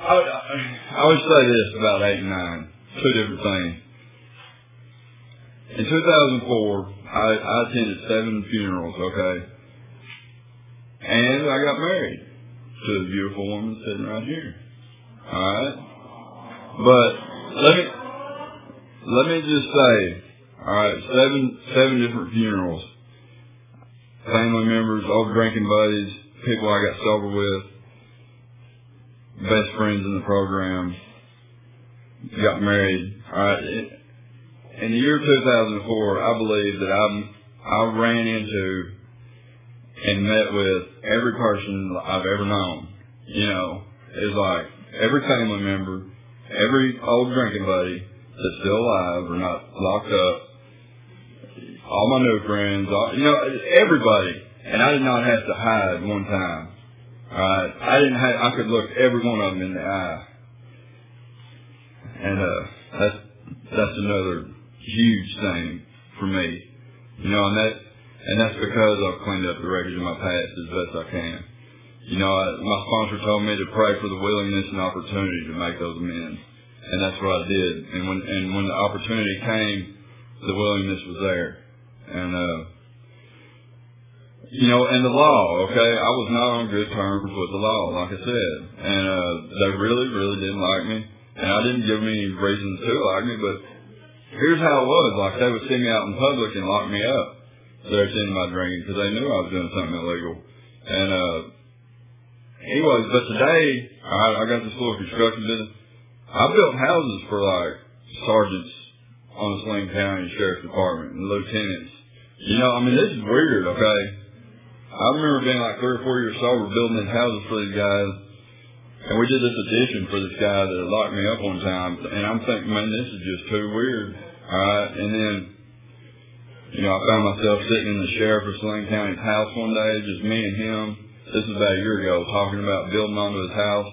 I, I, I would say this about eight and nine, two different things. In 2004, I, I attended seven funerals, okay? And I got married to a beautiful woman sitting right here. Alright? But let me let me just say, alright, seven seven different funerals. Family members, old drinking buddies, people I got sober with, best friends in the program, got married. Alright. In the year 2004, I believe that I I ran into and met with every person I've ever known. You know, it's like every family member, every old drinking buddy that's still alive or not locked up, all my new friends, all, you know, everybody. And I did not have to hide one time. Alright, I didn't have, I could look every one of them in the eye. And, uh, that's, that's another huge thing for me. You know, and that, and that's because I've cleaned up the wreckage of my past as best I can. You know, I, my sponsor told me to pray for the willingness and opportunity to make those amends. And that's what I did. And when, and when the opportunity came, the willingness was there. And, uh, you know, and the law, okay, I was not on good terms with the law, like I said. And, uh, they really, really didn't like me. And I didn't give them any reasons to like me, but here's how it was. Like they would see me out in public and lock me up. They're seeing my drinking because they knew I was doing something illegal. And, uh, anyways, but today, I, I got this little construction business. I built houses for like sergeants on the Saline County Sheriff's Department and lieutenants. You know, I mean, this is weird, okay? I remember being like three or four years sober building these houses for these guys. And we did this addition for this guy that locked me up one time. And I'm thinking, man, this is just too weird. Alright. And then, you know, I found myself sitting in the sheriff of Saline County's house one day, just me and him. This was about a year ago, talking about building onto his house.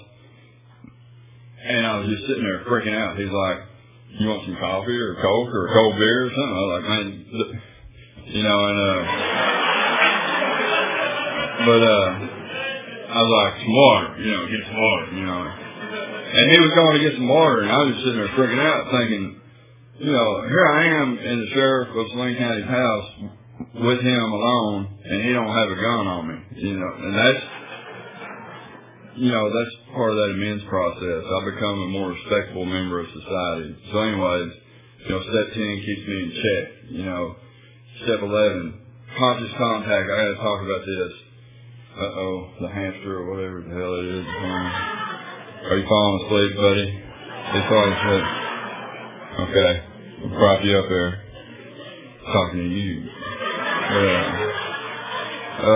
And I was just sitting there freaking out. He's like, you want some coffee or Coke or cold beer or something? I was like, man, you know, and, uh, but, uh, I was like, some water, you know, get some water, you know. And he was going to get some water, and I was just sitting there freaking out, thinking, you know, here I am in the sheriff of Saline County's house with him alone, and he don't have a gun on me. You know, and that's you know that's part of that amends process. I become a more respectable member of society. So, anyways, you know, step ten keeps me in check. You know, step eleven, conscious contact. I got to talk about this. Uh oh, the hamster or whatever the hell it is. Are you falling asleep, buddy? He's falling asleep. Okay, we'll prop you up there. Talking to you. Yeah. Uh,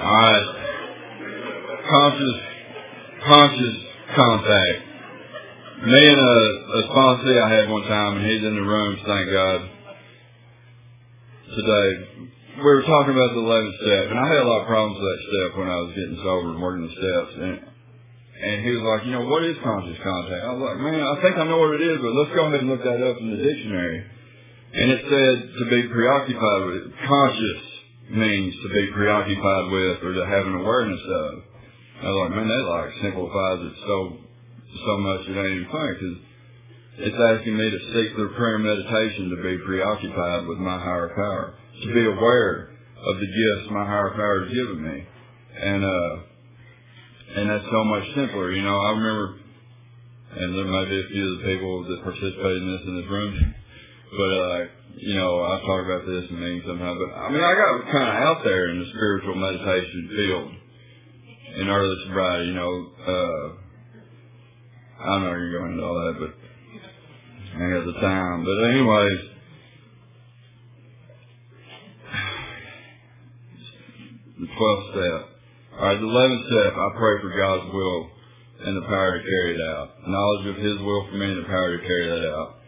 alright. Conscious, conscious contact. Me and a, a sponsee I had one time, and he's in the room, thank God, today. We were talking about the 11th step, and I had a lot of problems with that step when I was getting sober and working the steps. And, and he was like, you know, what is conscious contact? I was like, man, I think I know what it is, but let's go ahead and look that up in the dictionary. And it said to be preoccupied with. Conscious means to be preoccupied with or to have an awareness of. I was like, man, that like simplifies it so so much it ain't even funny because it's asking me to seek through prayer and meditation to be preoccupied with my higher power, to be aware of the gifts my higher power has given me, and uh, and that's so much simpler. You know, I remember, and there might be a few of the people that participate in this in this room but, uh, you know, I talk about this and mean sometimes, but I mean, I got kind of out there in the spiritual meditation field in early sobriety, you know, uh, I don't know you're going to into all that, but I got the time. But anyways, the 12th step. All right, the 11th step, I pray for God's will and the power to carry it out. Knowledge of His will for me and the power to carry that out.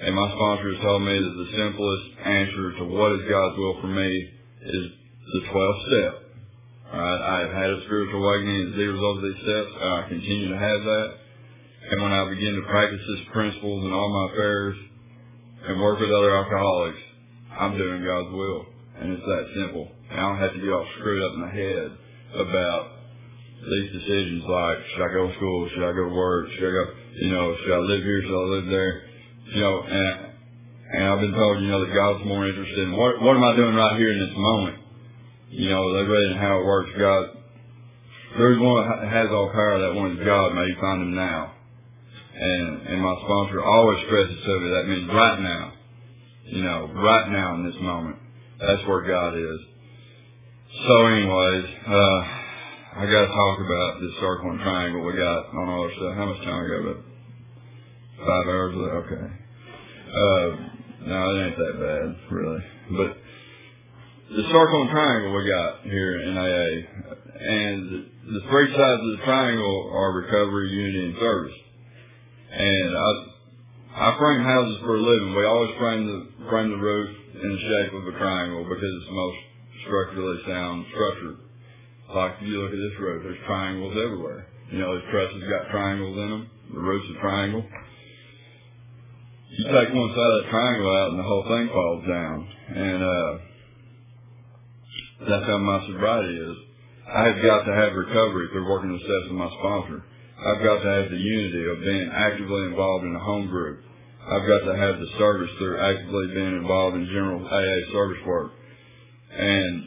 And my sponsor has told me that the simplest answer to what is God's will for me is the 12th step. Alright, I have had a spiritual awakening as a result of these steps, I continue to have that. And when I begin to practice these principles in all my affairs and work with other alcoholics, I'm doing God's will. And it's that simple. And I don't have to get all screwed up in the head about these decisions like, should I go to school? Should I go to work? Should I go, you know, should I live here? Should I live there? you know, and and I've been told, you know, that God's more interested in what what am I doing right here in this moment? You know, they read in how it works. God, there's one that has all power. That one is God. May you find him now. And and my sponsor always stresses to me that means right now. You know, right now in this moment. That's where God is. So, anyways, uh, I got to talk about this circle and triangle we got on all our stuff. How much time I got? About five hours. Okay. Uh, no, it ain't that bad, really. But the circle and triangle we got here in AA, and the three sides of the triangle are recovery, unity, and service. And I, I frame houses for a living. We always frame the frame the roof in the shape of a triangle because it's the most structurally sound structure. Like if you look at this roof, there's triangles everywhere. You know, the trusses got triangles in them. The roof's a triangle you take one side of that triangle out and the whole thing falls down. And uh that's how my sobriety is. I have got to have recovery through working the steps of my sponsor. I've got to have the unity of being actively involved in a home group. I've got to have the service through actively being involved in general AA service work. And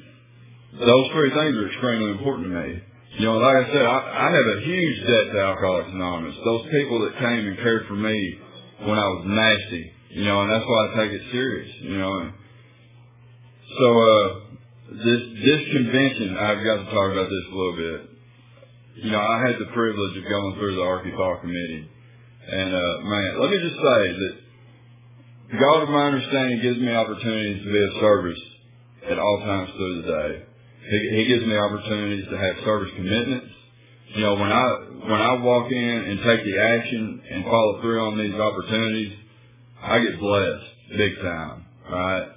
those three things are extremely important to me. You know, like I said, I, I have a huge debt to Alcoholics Anonymous. Those people that came and cared for me when I was nasty, you know, and that's why I take it serious, you know. And so uh, this this convention, I've got to talk about this a little bit. You know, I had the privilege of going through the ARKYPAA committee, and uh, man, let me just say that God of my understanding gives me opportunities to be of service at all times through the day. He, he gives me opportunities to have service commitments you know, when I when I walk in and take the action and follow through on these opportunities, I get blessed big time. Right?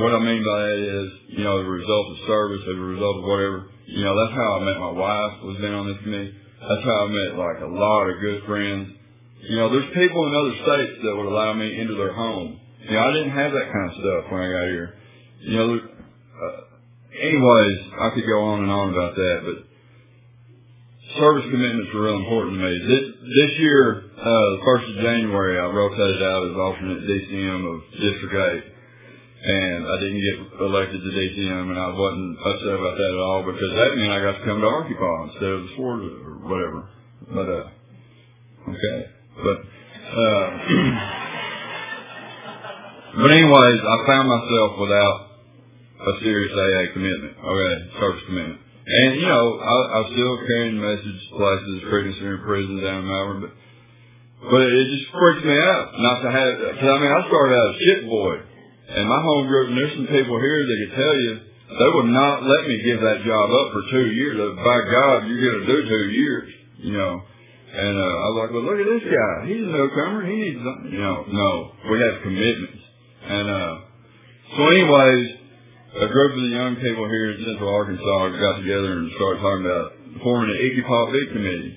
What I mean by that is, you know, the result of service, as a result of whatever. You know, that's how I met my wife. Was been on this committee. That's how I met like a lot of good friends. You know, there's people in other states that would allow me into their home. You know, I didn't have that kind of stuff when I got here. You know, uh, anyways, I could go on and on about that, but service commitments are real important to me. This, this year, uh, the first of January, I rotated out as alternate DCM of District 8. And I didn't get elected to DCM and I wasn't upset about that at all because that meant I got to come to Arkansas instead of the sport or whatever. But, uh, okay. But, uh, but anyways, I found myself without a serious AA commitment. Okay, service commitment. And, you know, I, I was still carrying message places, pregnancy in prison down in Malvern, but, but it just freaks me out not to have, cause I mean, I started out as a ship boy. And my home group, and there's some people here that can tell you, they would not let me give that job up for two years. By God, you're to do two years, you know. And uh, I was like, well, look at this guy. He's a newcomer. He needs, you know, no, we have commitments. And uh, so, anyways, a group of the young people here in Central Arkansas got together and started talking about forming an ICYPAA Bid Committee.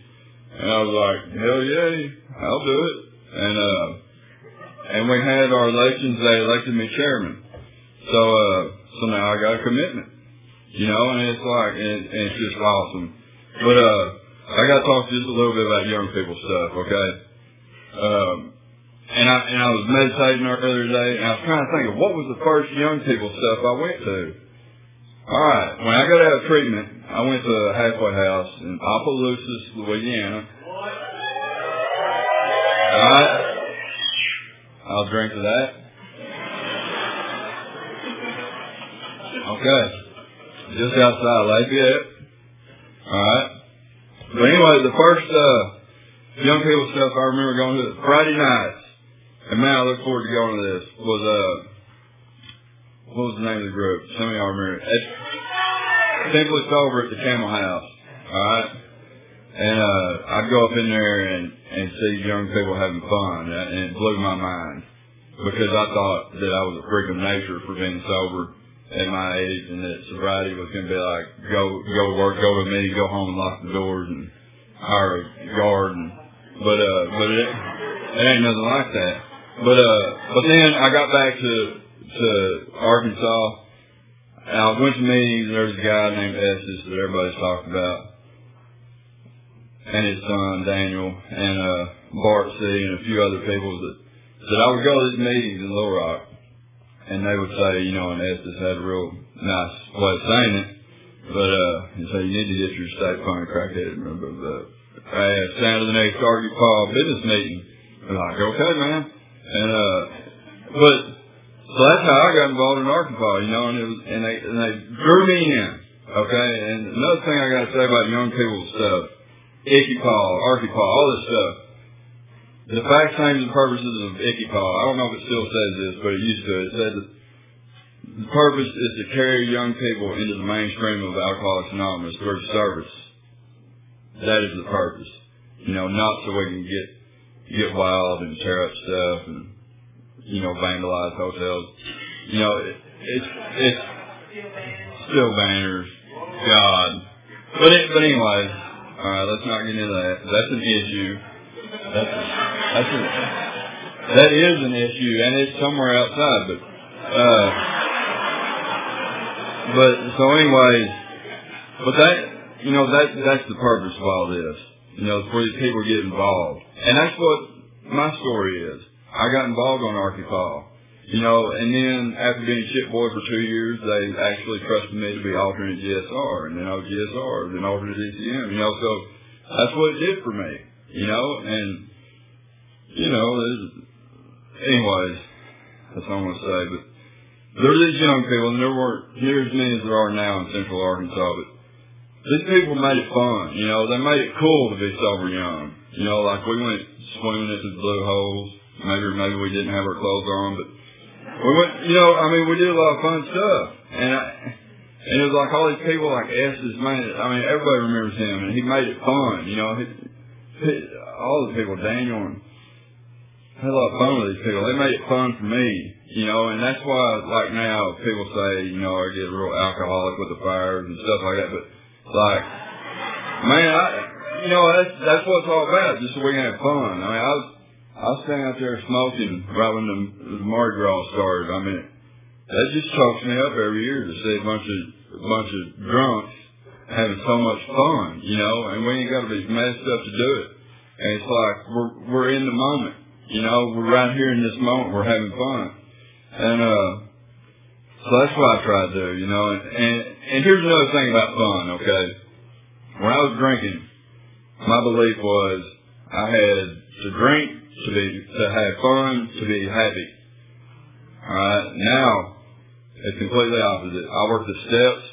And I was like, hell yeah, I'll do it. And uh, and we had our elections. They elected me chairman. So, uh, so now I got a commitment, you know, and it's like, and, and it's just awesome. But, uh, I got to talk just a little bit about young people stuff, okay? Um, and I, and I was meditating earlier today and I was trying to think of what was the first young people stuff I went to. Alright, when I got out of treatment, I went to a halfway house in Opelousas, Louisiana. Alright, I'll drink to that. Okay. Just outside Lafayette. Alright. But anyway, the first, uh, young people stuff I remember going to Friday nights, and man, I look forward to going to this, was, uh, what was the name of the group? Some of y'all remember. It's Simply Sober at the Camel House. Alright? And, uh, I'd go up in there and, and see young people having fun, and it blew my mind. Because I thought that I was a freak of nature for being sober at my age, and that sobriety was going to be like, go, go to work, go to meeting, go home and lock the doors and hire a guard but, uh, but it, it ain't nothing like that. But, uh, but then I got back to, to Arkansas, and I went to meetings, and there was a guy named Estes that everybody's talked about. And his son Daniel. And uh Bart C. and a few other people that that I would go to these meetings in Little Rock. And they would say, you know, and Estes had a real nice way of saying it, but uh he'd say you need to get your state fund crackhead. Remember the I asked Santa the next ARKYPAA business meeting. And I'm like, okay man. And uh but so that's how I got involved in Arkansas, you know, and it was and they and they drew me in. Okay, and another thing I gotta say about young people's stuff ICYPAA, Arky Paul, all this stuff. The facts, names, and purposes of ICYPAA. I don't know if it still says this, but it used to. It said that the purpose is to carry young people into the mainstream of Alcoholics Anonymous through service. That is the purpose. You know, not so we can get get wild and tear up stuff and you know vandalize hotels. You know, it, it's it's still banners. God, but it, but anyway. All right, let's not get into that. That's an issue. That's a, that's a, that is an issue, and it's somewhere outside. But uh, but so anyways, but that you know that that's the purpose of all this. You know, for these people get involved, and that's what my story is. I got involved on Arkansas. You know, and then after being ship boy for two years, they actually trusted me to be alternate GSR, and then I was GSR, then alternate DCM. You know, so that's what it did for me. You know, and you know, anyways, that's all I'm gonna say. But there were these young people, and there weren't near as many as there are now in Central Arkansas. But these people made it fun. You know, they made it cool to be sober young. You know, like we went swimming into the blue holes. Maybe maybe we didn't have our clothes on, but we went, you know, I mean, we did a lot of fun stuff, and I, and it was like all these people, like Estes, man. I mean, everybody remembers him, and he made it fun, you know. He, he, all the people, Daniel, and had a lot of fun with these people. They made it fun for me, you know, and that's why, like now, people say, you know, I get real alcoholic with the fires and stuff like that, but like, man, I, you know, that's that's what it's all about, just so we can have fun. I mean, I was I was standing out there smoking right when the, the Mardi Gras started. I mean, that just chokes me up every year to see a bunch of a bunch of drunks having so much fun, you know, and we ain't got to be messed up to do it. And it's like we're we're in the moment, you know, we're right here in this moment, we're having fun, and uh, so that's what I try to do, you know. And and, and here's another thing about fun, okay? When I was drinking, my belief was I had to drink to be to have fun to be happy. All right, now it's completely opposite. I work the steps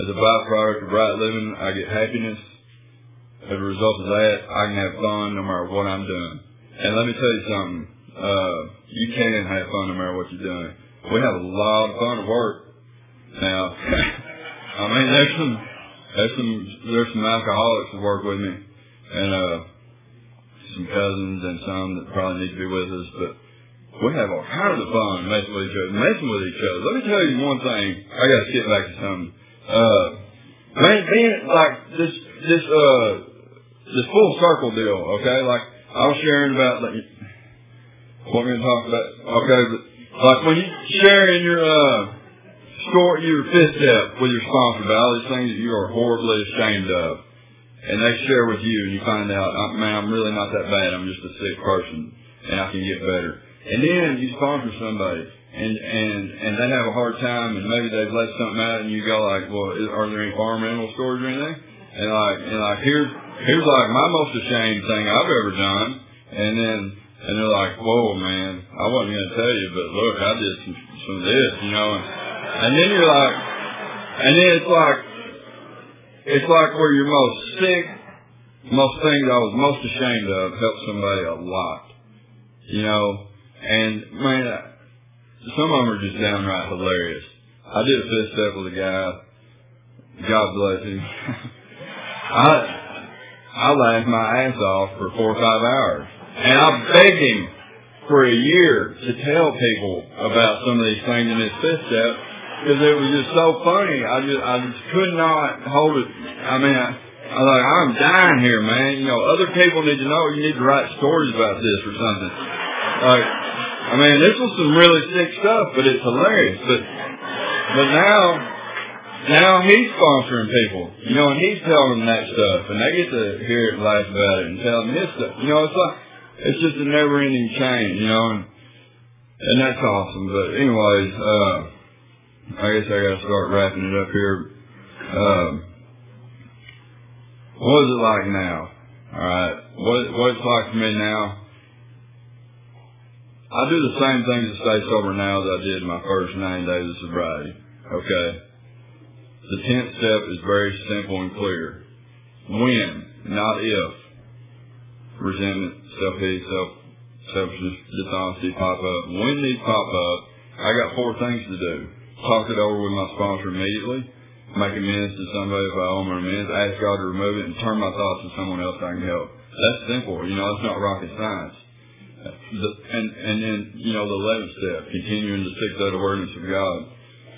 as a byproduct of right living. I get happiness. As a result of that, I can have fun no matter what I'm doing. And let me tell you something. Uh, you can have fun no matter what you're doing. We have a lot of fun at work. Now, I mean, there's some, there's some, there's some alcoholics that work with me, and uh, some cousins and some that probably need to be with us. But we have all kinds of fun messing with each other, messing with each other. Let me tell you one thing. I got to get back to something. Uh, man, being like this, this, uh, this full circle deal. Okay, like I was sharing about like what we're gonna talk about. Okay, but like when you share in your uh score your fifth step with your sponsor about all these things that you are horribly ashamed of, and they share with you, and you find out, oh, man, I'm really not that bad. I'm just a sick person, and I can get better. And then you sponsor somebody, and and and they have a hard time, and maybe they've let something out, and you go like, well, is, are there any farm animal or anything? And like, and like here's here's like my most ashamed thing I've ever done, and then and they're like, whoa, man, I wasn't gonna tell you, but look, I did some some this, you know, and, and then you're like, and then it's like, it's like where you're most sick, most things I was most ashamed of help somebody a lot, you know, and man, some of them are just downright hilarious. I did a fifth step with a guy. God bless him. I I laughed my ass off for four or five hours, and I begged him for a year to tell people about some of these things in his fifth step because it was just so funny. I just I just could not hold it. I mean, I, I was like, I'm dying here, man. You know, other people need to know. You need to write stories about this or something. Like, I mean, this was some really sick stuff, but it's hilarious. But but now now he's sponsoring people, you know, and he's telling them that stuff, and they get to hear it laugh about it and tell them his stuff. You know, it's like it's just a never-ending chain, you know, and and that's awesome. But anyways, uh, I guess I got to start wrapping it up here. Um, what is it like now? All right, what what it's like for me now? I do the same things to stay sober now as I did my first nine days of sobriety. Okay. The tenth step is very simple and clear. When, not if, resentment, self-hate, self, selfishness, dishonesty pop up. When these pop up, I got four things to do. Talk it over with my sponsor immediately. Make amends to somebody if I owe them amends. Ask God to remove it and turn my thoughts to someone else I can help. That's simple. You know, it's not rocket science. The, and, and then, you know, the 11th step, continuing to seek that awareness of God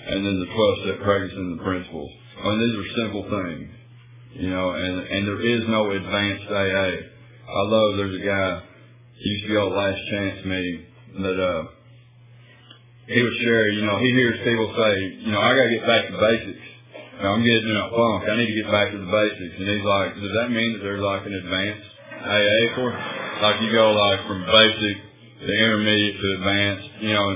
and then the 12 step practicing the principles. I mean, these are simple things, you know, and, and there is no advanced AA. I love, there's a guy, used to go to Last Chance meeting that, uh, he would share, you know, he hears people say, you know, I gotta get back to basics. You know, I'm getting in a funk. I need to get back to the basics. And he's like, does that mean that there's like an advanced AA for it? Like you go like from basic to intermediate to advanced, you know,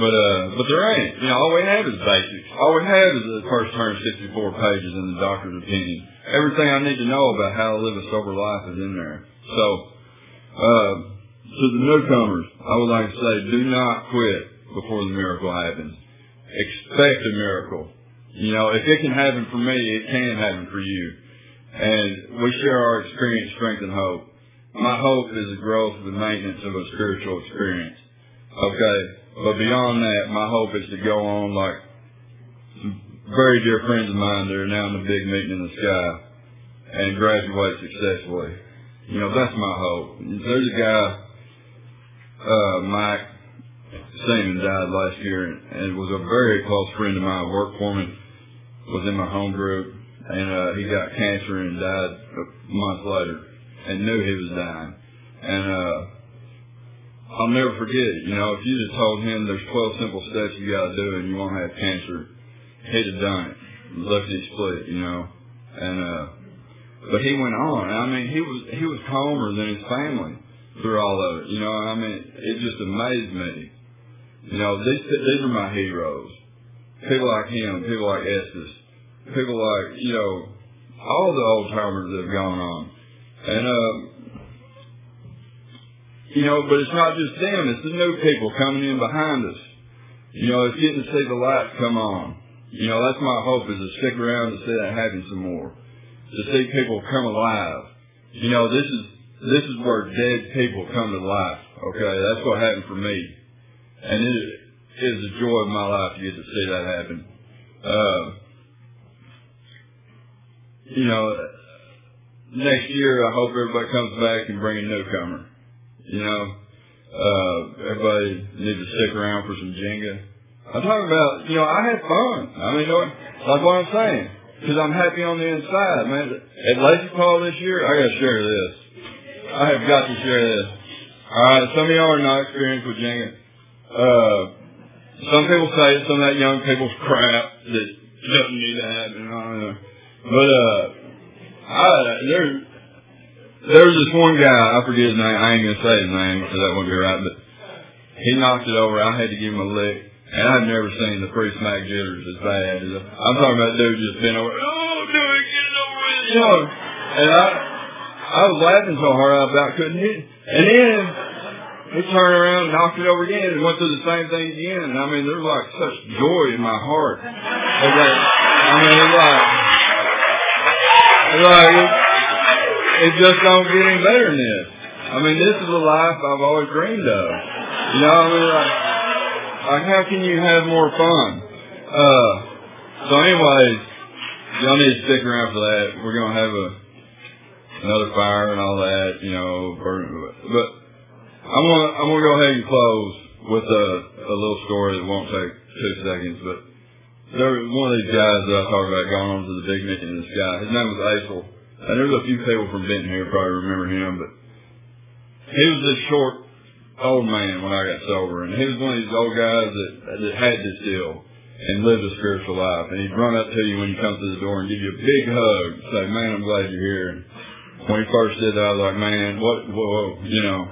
but uh, but there ain't. You know, all we have is basics. All we have is the first 164 pages in the doctor's opinion. Everything I need to know about how to live a sober life is in there. So, uh, to the newcomers, I would like to say, do not quit before the miracle happens. Expect a miracle. You know, if it can happen for me, it can happen for you. And we share our experience, strength, and hope. My hope is the growth and maintenance of a spiritual experience. Okay? But beyond that, my hope is to go on like very dear friends of mine that are now in the big meeting in the sky and graduate successfully. You know, that's my hope. There's a guy, uh, Mike Seaman died last year and, and was a very close friend of mine, worked for me, was in my home group, and uh, he got cancer and died a month later and knew he was dying. And uh I'll never forget it. You know, if you'd have told him there's 12 simple steps you got to do and you won't have cancer, he'd have done it. Lickety split, you know. And, uh, but he went on. I mean, he was, he was calmer than his family through all of it. You know, I mean, it just amazed me. You know, these, these are my heroes. People like him, people like Estes, people like, you know, all the old timers that have gone on. And, uh, you know, but it's not just them, it's the new people coming in behind us. You know, it's getting to see the lights come on. You know, that's my hope is to stick around to see that happen some more. To see people come alive. You know, this is, this is where dead people come to life. Okay, that's what happened for me. And it is the joy of my life to get to see that happen. Uh, you know, next year I hope everybody comes back and bring a newcomer. You know, uh, everybody needs to stick around for some Jenga. I'm talking about, you know, I had fun. I mean, you know, like what I'm saying, because I'm happy on the inside, man. At Lazy Paul this year, I got to share this. I have got to share this. All right, some of y'all are not experienced with Jenga. Uh, some people say some of that young people's crap that doesn't need to happen. I don't know. But, uh, I, there, there was this one guy, I forget his name, I ain't gonna say his name because that wouldn't be right, but he knocked it over. I had to give him a lick. And I've never seen the pre smack jitters as bad as I'm talking about dude just been over, oh, dude, get it over with, you know. And I, I was laughing so hard I about couldn't hit. And then he turned around and knocked it over again and went through the same thing again. And I mean, there's like such joy in my heart. Okay. I mean, it's like, it's like, it, it just don't get any better than this. I mean, this is the life I've always dreamed of. You know, what I mean, like, like how can you have more fun? Uh, so anyways, y'all need to stick around for that. We're gonna have a another fire and all that, you know. But I'm gonna I'm gonna go ahead and close with a a little story that won't take two seconds. But there was one of these guys that I talked about going on to the big mission the sky. His name was Aisel. And there's a few people from Benton here probably remember him, but he was this short old man when I got sober, and he was one of these old guys that that had this deal and lived a spiritual life. And he'd run up to you when you come through the door and give you a big hug, and say, "Man, I'm glad you're here." And when he first did that, I was like, "Man, what? Whoa, whoa, you know,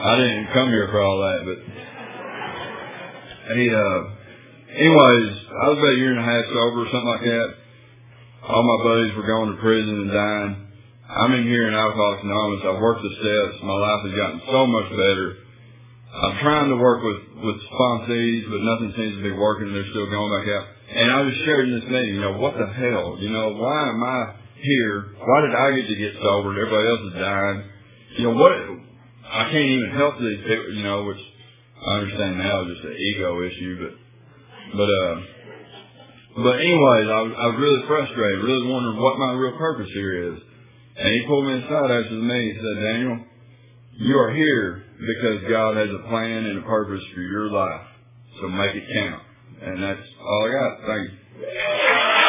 I didn't come here for all that." But he, uh, anyways, I was about a year and a half sober, or something like that. All my buddies were going to prison and dying. I'm in here in Alcoholics Anonymous. I've worked the steps. My life has gotten so much better. I'm trying to work with, with sponsees, but nothing seems to be working. They're still going back out. And I was shared in this meeting, you know, what the hell? You know, why am I here? Why did I get to get sober? and Everybody else is dying. You know, what, I can't even help these people, you know, which I understand now is just an ego issue, but, but, uh, but anyways, I, was, I was really frustrated, really wondering what my real purpose here is. And he pulled me aside after the meeting. He said, Daniel, you are here because God has a plan and a purpose for your life. So make it count. And that's all I got. Thank you.